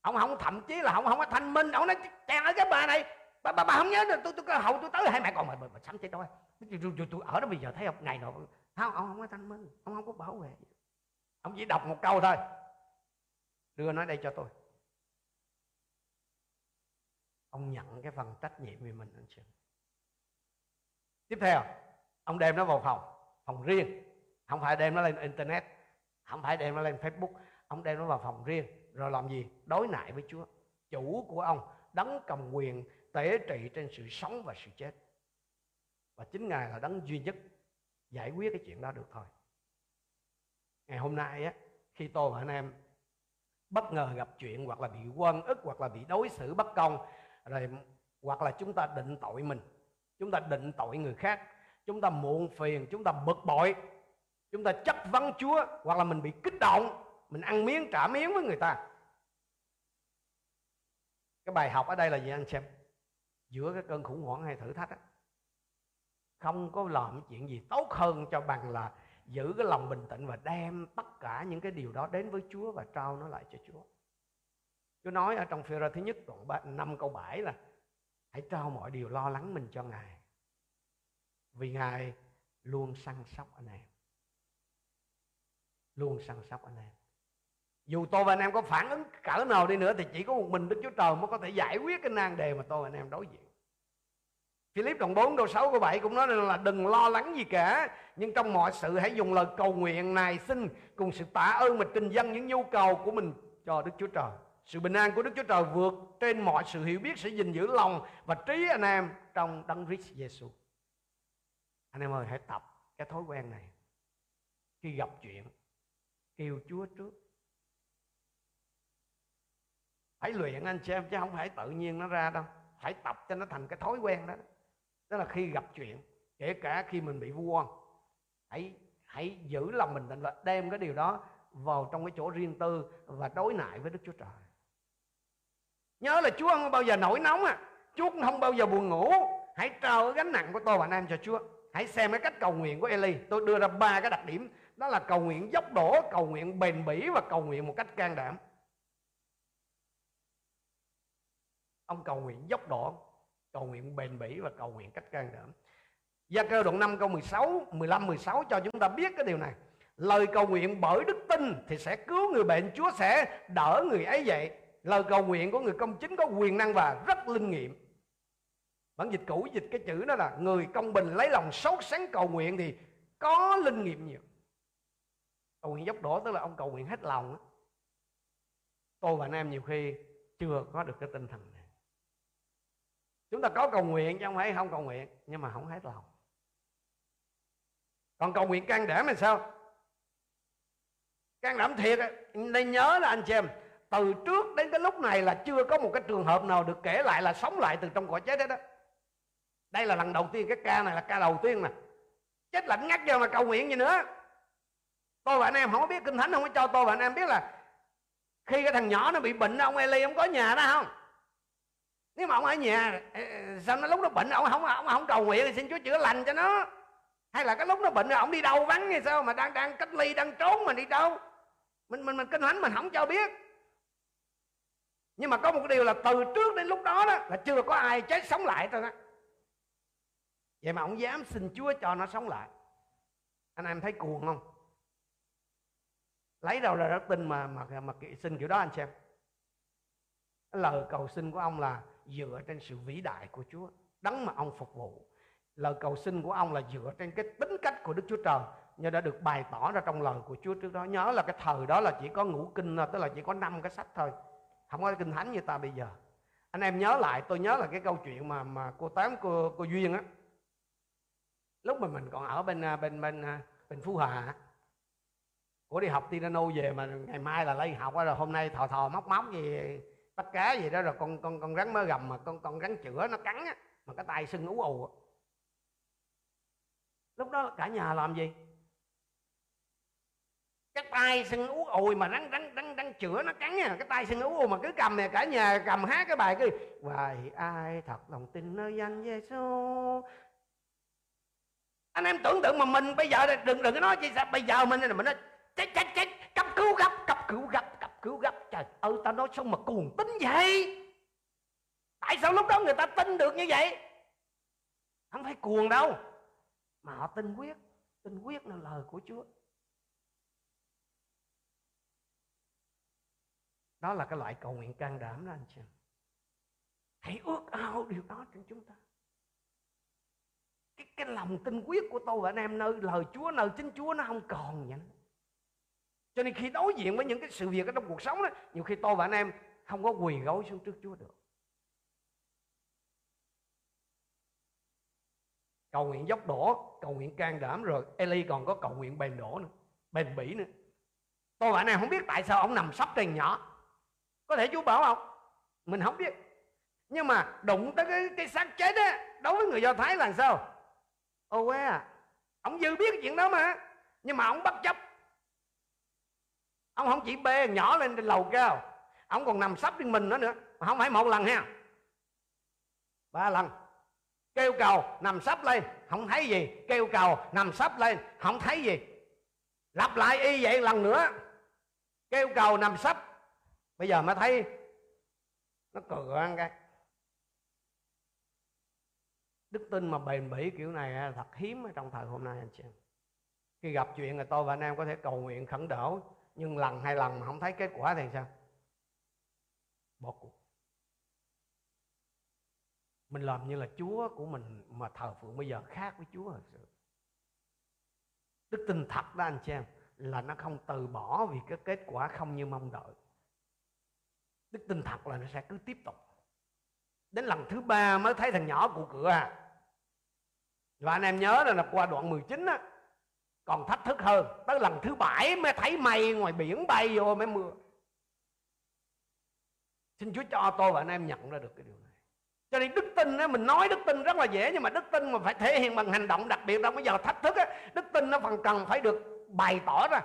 Ông không thậm chí là ông không có thanh minh. Ông nói chàng ở cái bà này bà bà, bà không nhớ được tôi tôi cơ hậu tôi tới. Hai mẹ con mà mà, bà sắm chết đôi tôi, tôi, ở đó bây giờ thấy ông ngày nào không ông không có thanh minh ông không có bảo vệ. Ông chỉ đọc một câu thôi. Đưa nói đây cho tôi. Ông nhận cái phần trách nhiệm về mình. Anh chị tiếp theo ông đem nó vào phòng phòng riêng. Không phải đem nó lên internet, không phải đem nó lên facebook. Ông đem nó vào phòng riêng, rồi làm gì? Đối nại với chúa. Chủ của ông đấng cầm quyền tể trị trên sự sống và sự chết. Và chính ngài là đấng duy nhất giải quyết cái chuyện đó được thôi. Ngày hôm nay á, khi tôi và anh em bất ngờ gặp chuyện hoặc là bị quân ức hoặc là bị đối xử bất công, rồi hoặc là chúng ta định tội mình, chúng ta định tội người khác chúng ta muộn phiền, chúng ta bực bội chúng ta chất vấn chúa, hoặc là mình bị kích động, mình ăn miếng, trả miếng với người ta cái bài học ở đây là gì anh xem giữa cái cơn khủng hoảng hay thử thách á, không có làm chuyện gì tốt hơn cho bằng là giữ cái lòng bình tĩnh và đem tất cả những cái điều đó đến với Chúa và trao nó lại cho Chúa. Chúa nói ở trong phi thứ nhất đoạn 5 câu 7 là, hãy trao mọi điều lo lắng mình cho Ngài. Vì Ngài luôn săn sóc anh em. Luôn săn sóc anh em. Dù tôi và anh em có phản ứng cỡ nào đi nữa, thì chỉ có một mình Đức Chúa Trời mới có thể giải quyết cái nan đề mà tôi và anh em đối diện. Philip đoạn 4 câu 6 câu 7 cũng nói là đừng lo lắng gì cả, Nhưng trong mọi sự hãy dùng lời cầu nguyện này xin Cùng sự tạ ơn mà trình dân những nhu cầu của mình cho Đức Chúa Trời Sự bình an của Đức Chúa Trời vượt trên mọi sự hiểu biết Sẽ gìn giữ lòng và trí anh em trong Đấng Christ Jesus anh em ơi, hãy tập cái thói quen này Khi gặp chuyện, kêu Chúa trước Hãy luyện anh chị em, chứ không phải tự nhiên nó ra đâu Phải tập cho nó thành cái thói quen đó đó là khi gặp chuyện, kể cả khi mình bị vu oan hãy hãy giữ lòng mình định và đem cái điều đó vào trong cái chỗ riêng tư và đối nại với Đức Chúa Trời. Nhớ là Chúa không bao giờ nổi nóng à. Chúa cũng không bao giờ buồn ngủ. Hãy trao cái gánh nặng của tôi và anh em cho Chúa. Hãy xem cái cách cầu nguyện của Eli. Tôi đưa ra ba cái đặc điểm. Đó là cầu nguyện dốc đổ, cầu nguyện bền bỉ và cầu nguyện một cách can đảm. Ông cầu nguyện dốc đổ cầu nguyện bền bỉ và cầu nguyện cách can đảm Gia cơ đoạn 5 câu 16, 15, 16 cho chúng ta biết cái điều này. Lời cầu nguyện bởi đức tin thì sẽ cứu người bệnh, Chúa sẽ đỡ người ấy dậy. Lời cầu nguyện của người công chính có quyền năng và rất linh nghiệm bản dịch cũ dịch cái chữ đó là người công bình lấy lòng sốt sáng cầu nguyện thì có linh nghiệm nhiều. Cầu nguyện dốc đổ tức là ông cầu nguyện hết lòng đó. tôi và anh em nhiều khi chưa có được cái tinh thần này. Chúng ta có cầu nguyện chứ không phải không cầu nguyện, nhưng mà không hết lòng. Còn cầu nguyện can đảm là sao? Can đảm thiệt nên nhớ là anh chị em, từ trước đến cái lúc này là chưa có một cái trường hợp nào được kể lại là sống lại từ trong cõi chết đấy đó đây là lần đầu tiên cái ca này là ca đầu tiên nè. Chết lạnh ngắt giờ mà cầu nguyện gì nữa. Tôi và anh em không có biết kinh thánh, không có cho tôi và anh em biết là khi cái thằng nhỏ nó bị bệnh, ông Eli, ông có nhà đó không? Nếu mà ông ở nhà sao nó lúc nó bệnh, ông không ông không cầu nguyện thì xin Chúa chữa lành cho nó. Hay là cái lúc nó bệnh rồi ông đi đâu vắng hay sao mà đang đang cách ly, đang trốn mà đi đâu? Mình mình mình kinh thánh mình không cho biết. Nhưng mà có một điều là từ trước đến lúc đó đó là chưa có ai chết sống lại thôi đó vậy mà ông dám xin Chúa cho nó sống lại. Anh em thấy cuồng không? Lấy đâu là đức tin mà mà mà xin kiểu đó anh xem. Lời cầu xin của ông là dựa trên sự vĩ đại của Chúa, đấng mà ông phục vụ. Lời cầu xin của ông là dựa trên cái tính cách của Đức Chúa Trời như đã được bày tỏ ra trong lời của Chúa trước đó. Nhớ là cái thời đó là chỉ có ngũ kinh tức là chỉ có năm cái sách thôi. Không có kinh thánh như ta bây giờ. Anh em nhớ lại, tôi nhớ là cái câu chuyện mà mà cô tám, cô cô duyên á lúc mà mình còn ở bên à, bên bên à, bên phú hòa. Của đi học piano về mà ngày mai là lấy học rồi hôm nay thò thò móc móc gì, bắt cá gì đó, rồi con con con rắn mơ gầm mà con con rắn chữa nó cắn á, mà cái tay sưng ú ù lúc đó cả nhà làm gì? Cái tay sưng ú ùi mà rắn rắn rắn rắn chữa nó cắn nha, cái tay sưng ú ùi mà cứ cầm nè, cả nhà cầm hát cái bài cứ, hoài ai thật lòng tin nơi danh Giêsu anh em tưởng tượng mà mình bây giờ đừng đừng có nói chi sao. Bây giờ mình mình nói, chết chết chết, cấp cứu gấp, cấp cứu gấp, cấp cứu gấp. Trời ơi ta nói xong mà cuồng tính vậy? Tại sao lúc đó người ta tin được như vậy? Không phải cuồng đâu, mà họ tin quyết tin quyết là lời của chúa. Đó là cái loại cầu nguyện can đảm đó anh chị hãy ước ao điều đó trong chúng ta cái, cái lòng tin quyết của tôi và anh em nơi lời Chúa nơi chính Chúa nó không còn vậy cho nên khi đối diện với những cái sự việc ở trong cuộc sống đó nhiều khi tôi và anh em không có quỳ gối xuống trước Chúa được. Cầu nguyện dốc đổ cầu nguyện can đảm rồi Eli còn có cầu nguyện bền đổ nữa bền bỉ nữa. Tôi và anh em không biết tại sao ông nằm sắp trên nhỏ. Có thể Chúa bảo không? Mình không biết. Nhưng mà đụng tới cái cái xác chết á đối với người do thái là sao? Ô quê à ông dư biết chuyện đó mà, nhưng mà ông bất chấp. Ông không chỉ bê nhỏ lên trên lầu cao ông còn nằm sắp trên mình nữa nữa, mà không phải một lần ha. Ba lần. Kêu cầu, nằm sắp lên, không thấy gì. Kêu cầu, nằm sắp lên, không thấy gì. Lặp lại y vậy lần nữa. Kêu cầu, nằm sắp bây giờ mới thấy, nó cười ăn cái đức tin mà bền bỉ kiểu này thật hiếm ở trong thời hôm nay, anh chị em. Khi gặp chuyện là tôi và anh em có thể cầu nguyện khẩn đỡ nhưng lần hai lần mà không thấy kết quả thì sao? Bỏ cuộc. Mình làm như là chúa của mình mà thờ phượng bây giờ khác với chúa thật sự. Đức tin thật đó, anh chị em, là nó không từ bỏ vì cái kết quả không như mong đợi. Đức tin thật là nó sẽ cứ tiếp tục. Đến lần thứ ba mới thấy thằng nhỏ của cửa à và anh em nhớ là qua đoạn 19 á, còn thách thức hơn. Tới lần thứ bảy mới thấy mây ngoài biển bay vô mới mưa. Xin Chúa cho tôi và anh em nhận ra được cái điều này. Cho nên đức tin á, mình nói đức tin rất là dễ, nhưng mà đức tin mà phải thể hiện bằng hành động đặc biệt trong bây giờ thách thức á, đức tin nó phần cần phải được bày tỏ ra.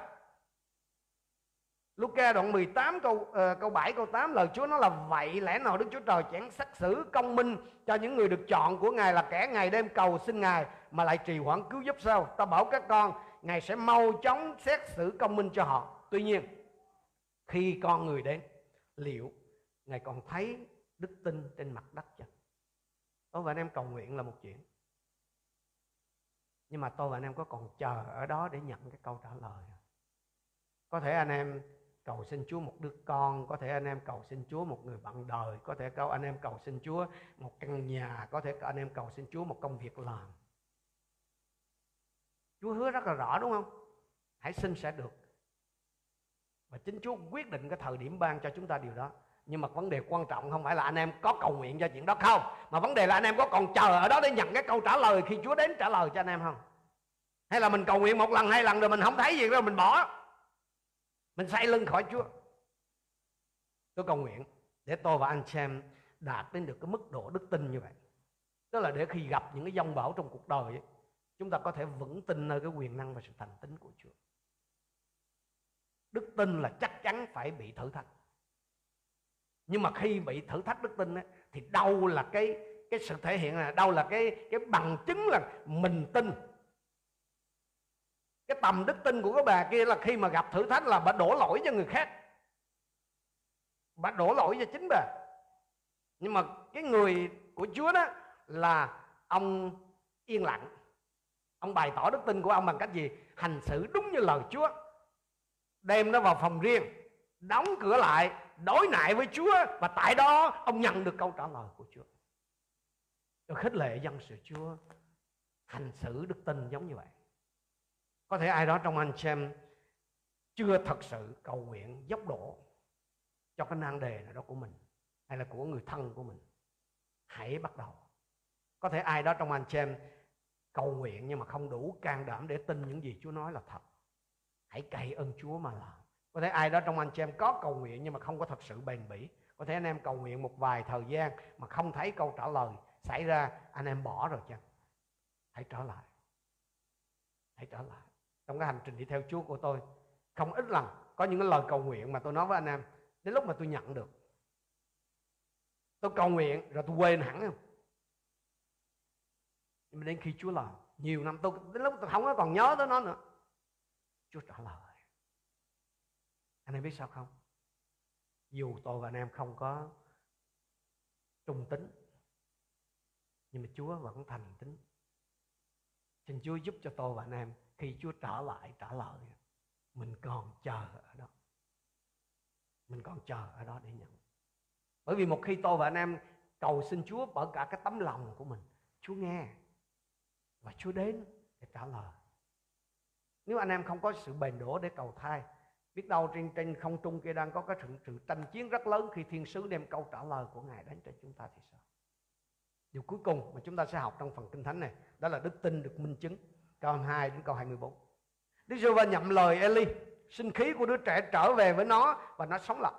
Luca đoạn 18 câu uh, câu 7 câu 8 lời Chúa nói là vậy lẽ nào Đức Chúa Trời chẳng xét xử công minh cho những người được chọn của Ngài là kẻ ngày đêm cầu xin Ngài mà lại trì hoãn cứu giúp sao? Ta bảo các con Ngài sẽ mau chóng xét xử công minh cho họ. Tuy nhiên khi con người đến liệu Ngài còn thấy đức tin trên mặt đất chăng? Tôi và anh em cầu nguyện là một chuyện. Nhưng mà tôi và anh em có còn chờ ở đó để nhận cái câu trả lời Có thể anh em cầu xin Chúa một đứa con, có thể anh em cầu xin Chúa một người bạn đời, có thể cầu anh em cầu xin Chúa một căn nhà, có thể anh em cầu xin Chúa một công việc làm. Chúa hứa rất là rõ đúng không? Hãy xin sẽ được. Và chính Chúa quyết định cái thời điểm ban cho chúng ta điều đó. Nhưng mà vấn đề quan trọng không phải là anh em có cầu nguyện cho chuyện đó không Mà vấn đề là anh em có còn chờ ở đó để nhận cái câu trả lời khi Chúa đến trả lời cho anh em không Hay là mình cầu nguyện một lần hai lần rồi mình không thấy gì rồi mình bỏ mình xoay lưng khỏi Chúa. Tôi cầu nguyện để tôi và anh xem đạt đến được cái mức độ đức tin như vậy. Tức là để khi gặp những cái dông bão trong cuộc đời ấy, Chúng ta có thể vững tin nơi cái quyền năng và sự thành tín của Chúa. Đức tin là chắc chắn phải bị thử thách. Nhưng mà khi bị thử thách đức tin ấy, thì đâu là cái cái sự thể hiện là đâu là cái cái bằng chứng là mình tin cái tầm đức tin của cái bà kia là khi mà gặp thử thách là bà đổ lỗi cho người khác. Bà đổ lỗi cho chính bà. Nhưng mà cái người của chúa đó là ông yên lặng. Ông bày tỏ đức tin của ông bằng cách gì? Hành xử đúng như lời chúa. Đem nó vào phòng riêng, đóng cửa lại, đối nại với Chúa và tại đó ông nhận được câu trả lời của Chúa. Tôi khích lệ dân sự Chúa hành xử đức tin giống như vậy. Có thể ai đó trong anh xem chưa thật sự cầu nguyện dốc đổ cho cái nan đề nào đó của mình, hay là của người thân của mình. Hãy bắt đầu. Có thể ai đó trong anh xem cầu nguyện nhưng mà không đủ can đảm để tin những gì Chúa nói là thật. Hãy cậy ơn Chúa mà làm có thể ai đó trong anh chị em có cầu nguyện nhưng mà không có thật sự bền bỉ, có thể anh em cầu nguyện một vài thời gian mà không thấy câu trả lời xảy ra, anh em bỏ rồi chăng hãy trở lại hãy trở lại trong cái hành trình đi theo Chúa của tôi. Không ít lần có những cái lời cầu nguyện mà tôi nói với anh em, đến lúc mà tôi nhận được. Tôi cầu nguyện rồi tôi quên hẳn, không? Nhưng mà đến khi Chúa làm nhiều năm tôi, đến lúc tôi không có còn nhớ tới nó nữa, Chúa trả lời. Anh em biết sao không? Dù tôi và anh em không có trung tính nhưng mà Chúa vẫn thành tính xin Chúa giúp cho tôi và anh em khi Chúa trở lại trả lời. Mình còn chờ ở đó. Mình còn chờ ở đó để nhận. Bởi vì một khi tôi và anh em cầu xin Chúa bởi cả cái tấm lòng của mình Chúa nghe và Chúa đến để trả lời. Nếu anh em không có sự bền đổ để cầu thai biết đâu trên trên không trung kia đang có cái sự, sự tranh chiến rất lớn khi thiên sứ đem câu trả lời của ngài đến cho chúng ta thì sao? Điều cuối cùng mà chúng ta sẽ học trong phần kinh thánh này, đó là đức tin được minh chứng. Câu 22 đến câu 24 Đức giê va nhậm lời Eli, sinh khí của đứa trẻ trở về với nó và nó sống lại.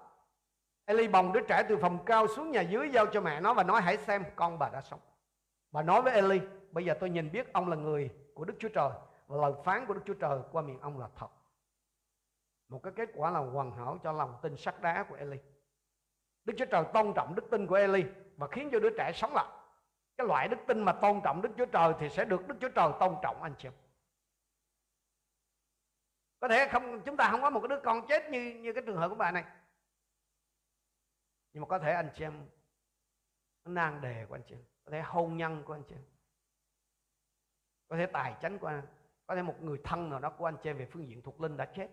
Eli bồng đứa trẻ từ phòng cao xuống nhà dưới giao cho mẹ nó và nói, hãy xem con bà đã sống. Bà nói với Eli, bây giờ tôi nhìn biết ông là người của Đức Chúa Trời và lời phán của Đức Chúa Trời qua miệng ông là thật. Một cái kết quả là hoàn hảo cho lòng tin sắt đá của Eli. Đức Chúa Trời tôn trọng đức tin của Eli và khiến cho đứa trẻ sống lại cái loại đức tin mà tôn trọng Đức Chúa Trời thì sẽ được Đức Chúa Trời tôn trọng, anh chị có thể không, chúng ta không có một cái đứa con chết như như cái trường hợp của bà này. Nhưng mà có thể anh chị em nan đề của anh chị em. Có thể hôn nhân của anh chị em. Có thể tài chánh của anh, có thể một người thân nào đó của anh chị em về phương diện thuộc linh đã chết.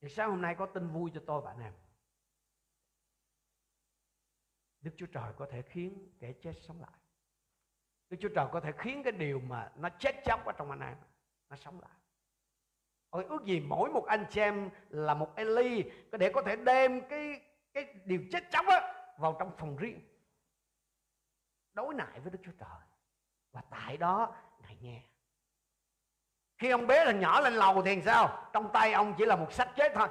Thì sáng hôm nay có tin vui cho tôi bạn em. Đức Chúa Trời có thể khiến kẻ chết sống lại. Đức Chúa Trời có thể khiến cái điều mà nó chết chóc ở trong anh em, Nó sống lại. Ôi, ước gì mỗi một anh chị em là một Eli Để có thể đem cái cái điều chết chóc á vào trong phòng riêng. Đối nại với Đức Chúa Trời. Và tại đó, Ngài nghe. Khi ông bé là nhỏ lên lầu thì sao? Trong tay ông chỉ là một sách chết thôi.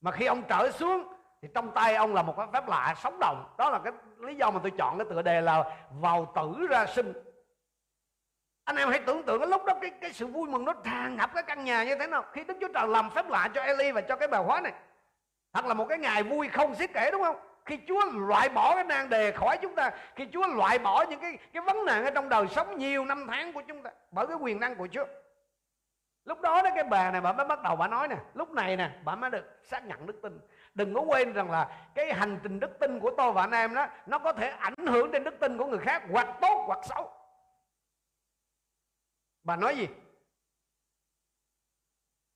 Mà khi ông trở xuống thì trong tay ông là một cái phép lạ sống động. Đó là cái lý do mà tôi chọn cái tựa đề là vào tử ra sinh. Anh em hãy tưởng tượng cái lúc đó cái, cái sự vui mừng nó tràn ngập cái căn nhà như thế nào. Khi Đức Chúa Trời làm phép lạ cho Eli và cho cái bài hóa này. Thật là một cái ngày vui không xiết kể đúng không? Khi Chúa loại bỏ cái nan đề khỏi chúng ta khi Chúa loại bỏ những cái cái vấn nạn ở trong đời sống nhiều năm tháng của chúng ta bởi cái quyền năng của Chúa. Lúc đó đó cái bà này bà mới bắt đầu bà nói nè lúc này nè bà mới được xác nhận đức tin đừng có quên rằng là cái hành trình đức tin của tôi và anh em đó, nó có thể ảnh hưởng đến đức tin của người khác, hoặc tốt hoặc xấu. Bà nói gì?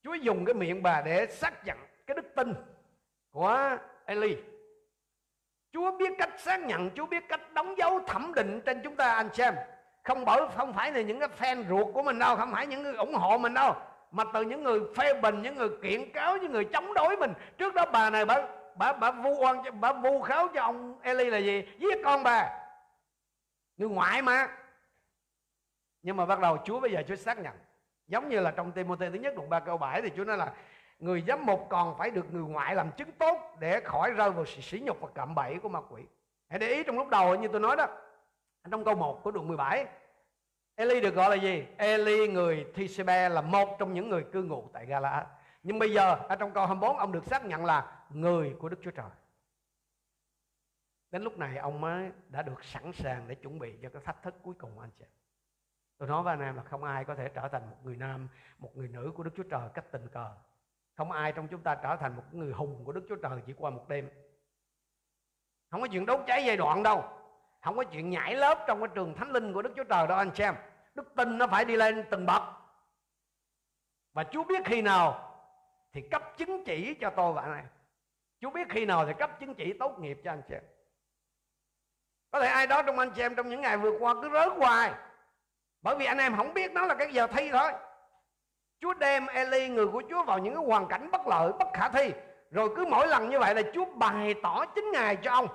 Chúa dùng cái miệng bà để xác nhận cái đức tin của Eli. Chúa biết cách xác nhận, Chúa biết cách đóng dấu thẩm định trên chúng ta, anh xem không bởi, không phải là những cái fan ruột của mình đâu, không phải những người ủng hộ mình đâu mà từ những người phê bình, những người kiện cáo, những người chống đối mình, trước đó bà này bà bà bà vu oan bà vu kháo cho ông Eli là gì? Giết con bà. Người ngoại mà. Nhưng mà bắt đầu Chúa bây giờ Chúa xác nhận. Giống như là trong Timothée thứ nhất, đoạn ba câu 7 thì Chúa nói là người giám mục còn phải được người ngoại làm chứng tốt để khỏi rơi vào sự sỉ nhục và cạm bẫy của ma quỷ. Hãy để ý trong lúc đầu như tôi nói đó, trong câu 1 của đoạn 17 Eli được gọi là gì? Eli người Thisbe là một trong những người cư ngụ tại Gala. Nhưng bây giờ ở trong câu 24 ông được xác nhận là người của Đức Chúa Trời. Đến lúc này ông mới đã được sẵn sàng để chuẩn bị cho cái thách thức cuối cùng anh chị. Tôi nói với anh em là không ai có thể trở thành một người nam, một người nữ của Đức Chúa Trời cách tình cờ. Không ai trong chúng ta trở thành một người hùng của Đức Chúa Trời chỉ qua một đêm. Không có chuyện đấu cháy giai đoạn đâu. Không có chuyện nhảy lớp trong cái trường thánh linh của Đức Chúa Trời đâu anh xem. Đức tin nó phải đi lên từng bậc. Và Chúa biết khi nào thì cấp chứng chỉ cho tôi và anh em. Chúa biết khi nào thì cấp chứng chỉ tốt nghiệp cho anh chị em. Có thể ai đó trong anh chị em trong những ngày vừa qua cứ rớt hoài. Bởi vì anh em không biết nó là cái giờ thi thôi. Chúa đem Eli người của Chúa vào những cái hoàn cảnh bất lợi, bất khả thi. Rồi cứ mỗi lần như vậy là Chúa bày tỏ chính Ngài cho ông.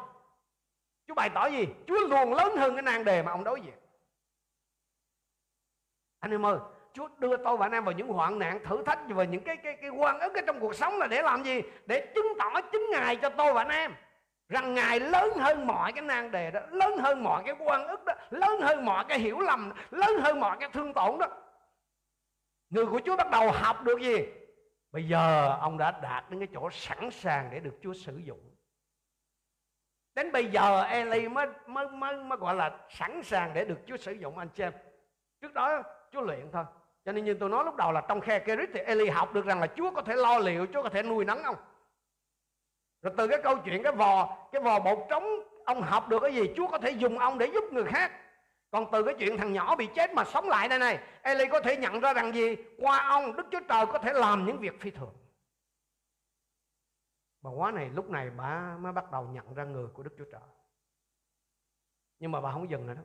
Chúa bày tỏ gì? Chúa luôn lớn hơn cái nan đề mà ông đối diện. Anh em ơi, Chúa đưa tôi và anh em vào những hoạn nạn thử thách và những cái cái cái quan ức ở trong cuộc sống là để làm gì? Để chứng tỏ chính Ngài cho tôi và anh em rằng ngài lớn hơn mọi cái nan đề đó lớn hơn mọi cái quan ức đó lớn hơn mọi cái hiểu lầm lớn hơn mọi cái thương tổn đó người của chúa bắt đầu học được gì bây giờ ông đã đạt đến cái chỗ sẵn sàng để được chúa sử dụng đến bây giờ Eli mới mới mới, mới gọi là sẵn sàng để được Chúa sử dụng anh chị em. Trước đó Chúa luyện thôi. Cho nên như tôi nói lúc đầu là trong khe Kerit thì Eli học được rằng là Chúa có thể lo liệu Chúa có thể nuôi nấng ông. Rồi từ cái câu chuyện cái vò cái vò bột trống ông học được cái gì chúa có thể dùng ông để giúp người khác. Còn từ cái chuyện thằng nhỏ bị chết mà sống lại đây này Eli có thể nhận ra rằng gì? Qua ông Đức Chúa Trời có thể làm những việc phi thường bà quá này lúc này bà mới bắt đầu nhận ra người của Đức Chúa Trời nhưng mà bà không dừng nữa đó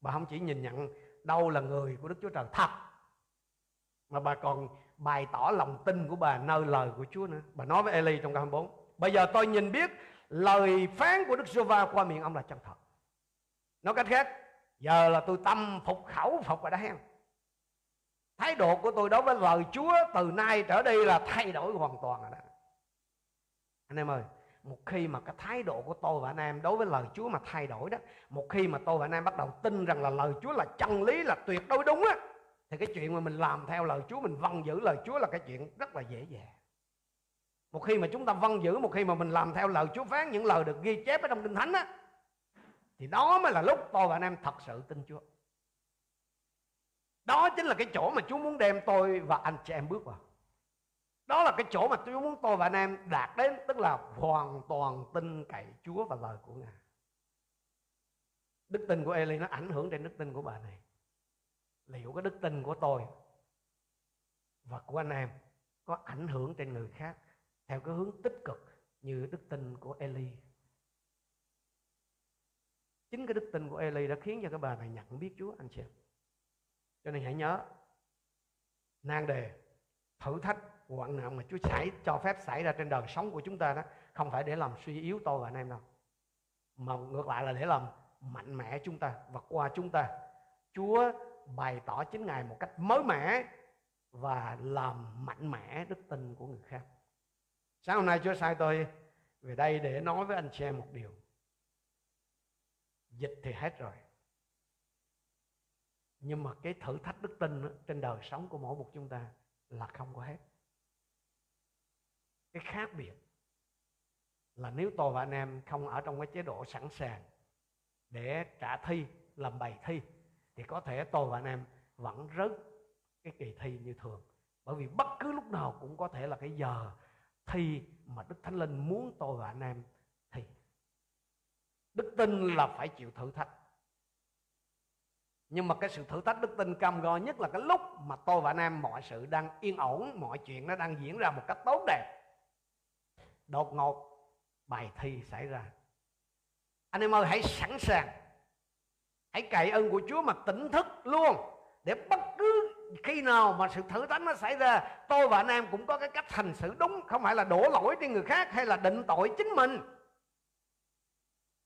bà không chỉ nhìn nhận đâu là người của Đức Chúa Trời thật mà bà còn bày tỏ lòng tin của bà nơi lời của Chúa nữa bà nói với Eli trong câu 24 Bây giờ tôi nhìn biết lời phán của Đức giê va qua miệng ông là chân thật. Nói cách khác, giờ là tôi tâm phục khẩu phục và đã hen. Thái độ của tôi đối với lời Chúa từ nay trở đi là thay đổi hoàn toàn rồi đó. Anh em ơi, một khi mà cái thái độ của tôi và anh em đối với lời Chúa mà thay đổi đó, một khi mà tôi và anh em bắt đầu tin rằng là lời Chúa là chân lý là tuyệt đối đúng á, thì cái chuyện mà mình làm theo lời Chúa, mình vâng giữ lời Chúa là cái chuyện rất là dễ dàng. Một khi mà chúng ta vâng giữ một khi mà mình làm theo lời Chúa phán những lời được ghi chép ở trong kinh thánh á thì đó mới là lúc tôi và anh em thật sự tin Chúa. Đó chính là cái chỗ mà Chúa muốn đem tôi và anh chị em bước vào đó là cái chỗ mà Chúa muốn tôi và anh em đạt đến tức là hoàn toàn tin cậy Chúa và lời của Ngài đức tin của Eli nó ảnh hưởng đến đức tin của bà này liệu cái đức tin của tôi và của anh em có ảnh hưởng trên người khác theo cái hướng tích cực như đức tin của Eli. Chính cái đức tin của Eli đã khiến cho cái bà này nhận biết Chúa anh chị. Cho nên hãy nhớ nan đề, thử thách, hoạn nạn mà Chúa xảy, cho phép xảy ra trên đời sống của chúng ta đó, không phải để làm suy yếu tôi và anh em đâu. Mà ngược lại là để làm mạnh mẽ chúng ta và qua chúng ta. Chúa bày tỏ chính Ngài một cách mới mẻ và làm mạnh mẽ đức tin của người khác. Sáng hôm nay Chúa sai tôi về đây để nói với anh chị em một điều. Dịch thì hết rồi. Nhưng mà cái thử thách đức tin trên đời sống của mỗi một chúng ta là không có hết. Cái khác biệt là nếu tôi và anh em không ở trong cái chế độ sẵn sàng để trả thi, làm bài thi thì có thể tôi và anh em vẫn rớt cái kỳ thi như thường. Bởi vì bất cứ lúc nào cũng có thể là cái giờ thi mà Đức Thánh Linh muốn tôi và anh em thì Đức tin là phải chịu thử thách. nhưng mà cái sự thử thách đức tin cam go nhất là cái lúc mà tôi và anh em mọi sự đang yên ổn mọi chuyện nó đang diễn ra một cách tốt đẹp đột ngột, bài thi xảy ra. Anh em ơi, hãy sẵn sàng. Hãy cậy ơn của chúa mà tỉnh thức luôn. Để bất cứ khi nào mà sự thử thách nó xảy ra, tôi và anh em cũng có cái cách hành xử đúng. Không phải là đổ lỗi cho người khác hay là định tội chính mình.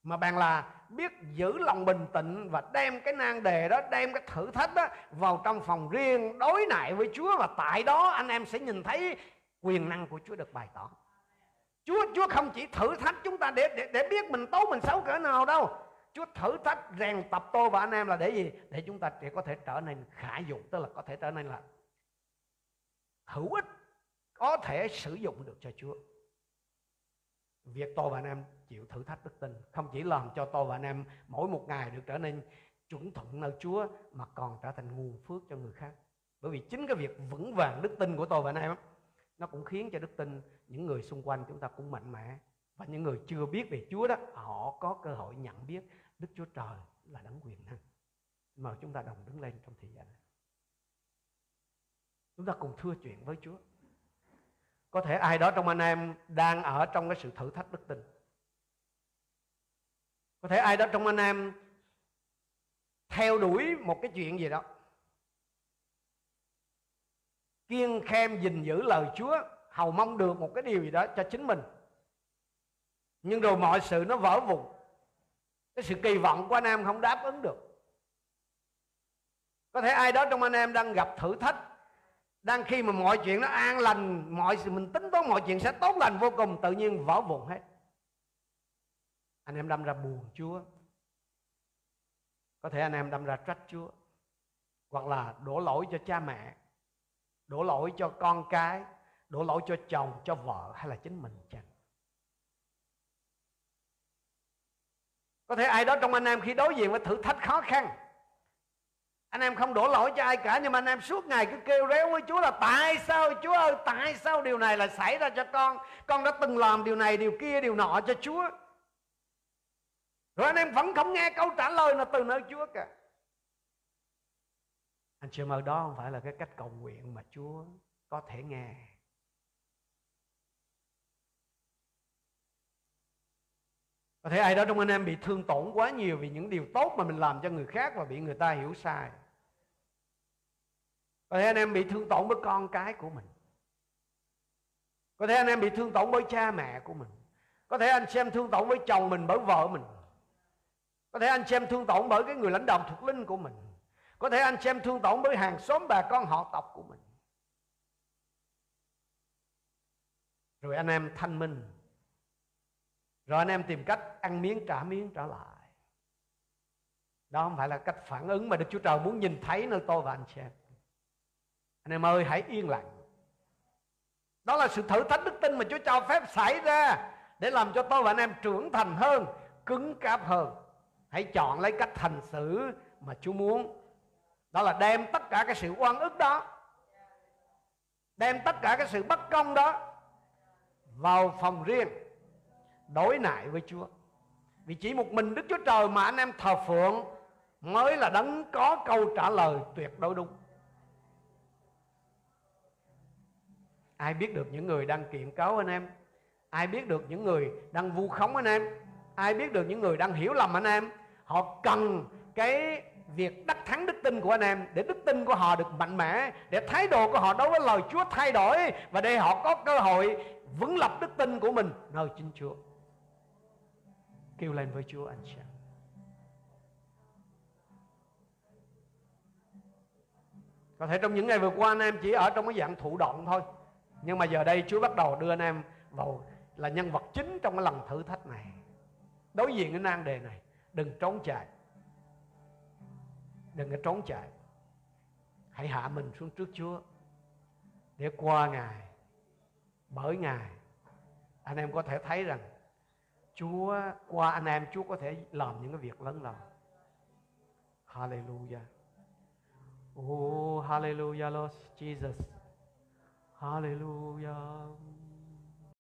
Mà bạn là biết giữ lòng bình tĩnh và đem cái nan đề đó, đem cái thử thách đó vào trong phòng riêng đối lại với Chúa. Và tại đó anh em sẽ nhìn thấy quyền năng của Chúa được bày tỏ. Chúa Chúa không chỉ thử thách chúng ta để để, để biết mình tốt mình xấu cỡ nào đâu. Chúa thử thách rèn tập tôi và anh em là để gì? Để chúng ta để có thể trở nên khả dụng tức là có thể trở nên là hữu ích có thể sử dụng được cho Chúa. Việc tôi và anh em chịu thử thách đức tin không chỉ làm cho tôi và anh em mỗi một ngày được trở nên chuẩn thuận nơi Chúa mà còn trở thành nguồn phước cho người khác. Bởi vì chính cái việc vững vàng đức tin của tôi và anh em nó cũng khiến cho đức tin những người xung quanh chúng ta cũng mạnh mẽ. Và những người chưa biết về Chúa đó, họ có cơ hội nhận biết Đức Chúa Trời là đấng quyền năng. Mời chúng ta đồng đứng lên trong thời gian này. Chúng ta cùng thưa chuyện với Chúa. Có thể ai đó trong anh em đang ở trong cái sự thử thách đức tin. Có thể ai đó trong anh em theo đuổi một cái chuyện gì đó kiên khem gìn giữ lời Chúa, hầu mong được một cái điều gì đó cho chính mình. Nhưng rồi mọi sự nó vỡ vụn. Cái sự kỳ vọng của anh em không đáp ứng được. Có thể ai đó trong anh em đang gặp thử thách, đang khi mà mọi chuyện nó an lành, mọi sự mình tính toán mọi chuyện sẽ tốt lành vô cùng, tự nhiên vỡ vụn hết. Anh em đâm ra buồn chúa. Có thể anh em đâm ra trách chúa, hoặc là đổ lỗi cho cha mẹ đổ lỗi cho con cái, đổ lỗi cho chồng, cho vợ hay là chính mình chăng? Có thể ai đó trong anh em khi đối diện với thử thách khó khăn, anh em không đổ lỗi cho ai cả, nhưng mà anh em suốt ngày cứ kêu réo với Chúa là tại sao, Chúa ơi, tại sao điều này lại xảy ra cho con? Con đã từng làm điều này, điều kia, điều nọ cho Chúa. Rồi anh em vẫn không nghe câu trả lời nào từ nơi Chúa cả anh chị em đó không phải là cái cách cầu nguyện mà Chúa có thể nghe Có thể ai đó trong anh em bị thương tổn quá nhiều vì những điều tốt mà mình làm cho người khác và bị người ta hiểu sai. Có thể anh em bị thương tổn với con cái của mình. Có thể anh em bị thương tổn với cha mẹ của mình. Có thể anh xem thương tổn với chồng mình, bởi vợ mình. Có thể anh xem thương tổn bởi cái người lãnh đạo thuộc linh của mình. Có thể anh xem thương tổn với hàng xóm bà con họ tộc của mình. Rồi anh em thanh minh. Rồi anh em tìm cách ăn miếng trả miếng trả lại. Đó không phải là cách phản ứng mà Đức Chúa Trời muốn nhìn thấy nơi tôi và anh chị em anh em ơi, hãy yên lặng. Đó là sự thử thách đức tin mà Chúa cho phép xảy ra để làm cho tôi và anh em trưởng thành hơn, cứng cáp hơn. Hãy chọn lấy cách hành xử mà Chúa muốn đó là đem tất cả cái sự oan ức đó, đem tất cả cái sự bất công đó vào phòng riêng, đối lại với Chúa. Vì chỉ một mình Đức Chúa Trời mà anh em thờ phượng mới là đấng có câu trả lời tuyệt đối đúng. Ai biết được những người đang kiện cáo anh em? Ai biết được những người đang vu khống anh em? Ai biết được những người đang hiểu lầm anh em? Họ cần cái việc đắc thắng đức tin của anh em, để đức tin của họ được mạnh mẽ, để thái độ của họ đối với lời Chúa thay đổi, và để họ có cơ hội vững lập đức tin của mình nơi chính Chúa kêu lên với Chúa anh chị em. Có thể trong những ngày vừa qua anh em chỉ ở trong cái dạng thụ động thôi. Nhưng mà giờ đây Chúa bắt đầu đưa anh em vào là nhân vật chính trong cái lần thử thách này. Đối diện với nan đề này. Đừng trốn chạy. Đừng có trốn chạy. Hãy hạ mình xuống trước Chúa. Để qua Ngài. Bởi Ngài. Anh em có thể thấy rằng Chúa qua anh em Chúa có thể làm những cái việc lớn lao. Hallelujah. Oh, hallelujah, Lord Jesus. Hallelujah.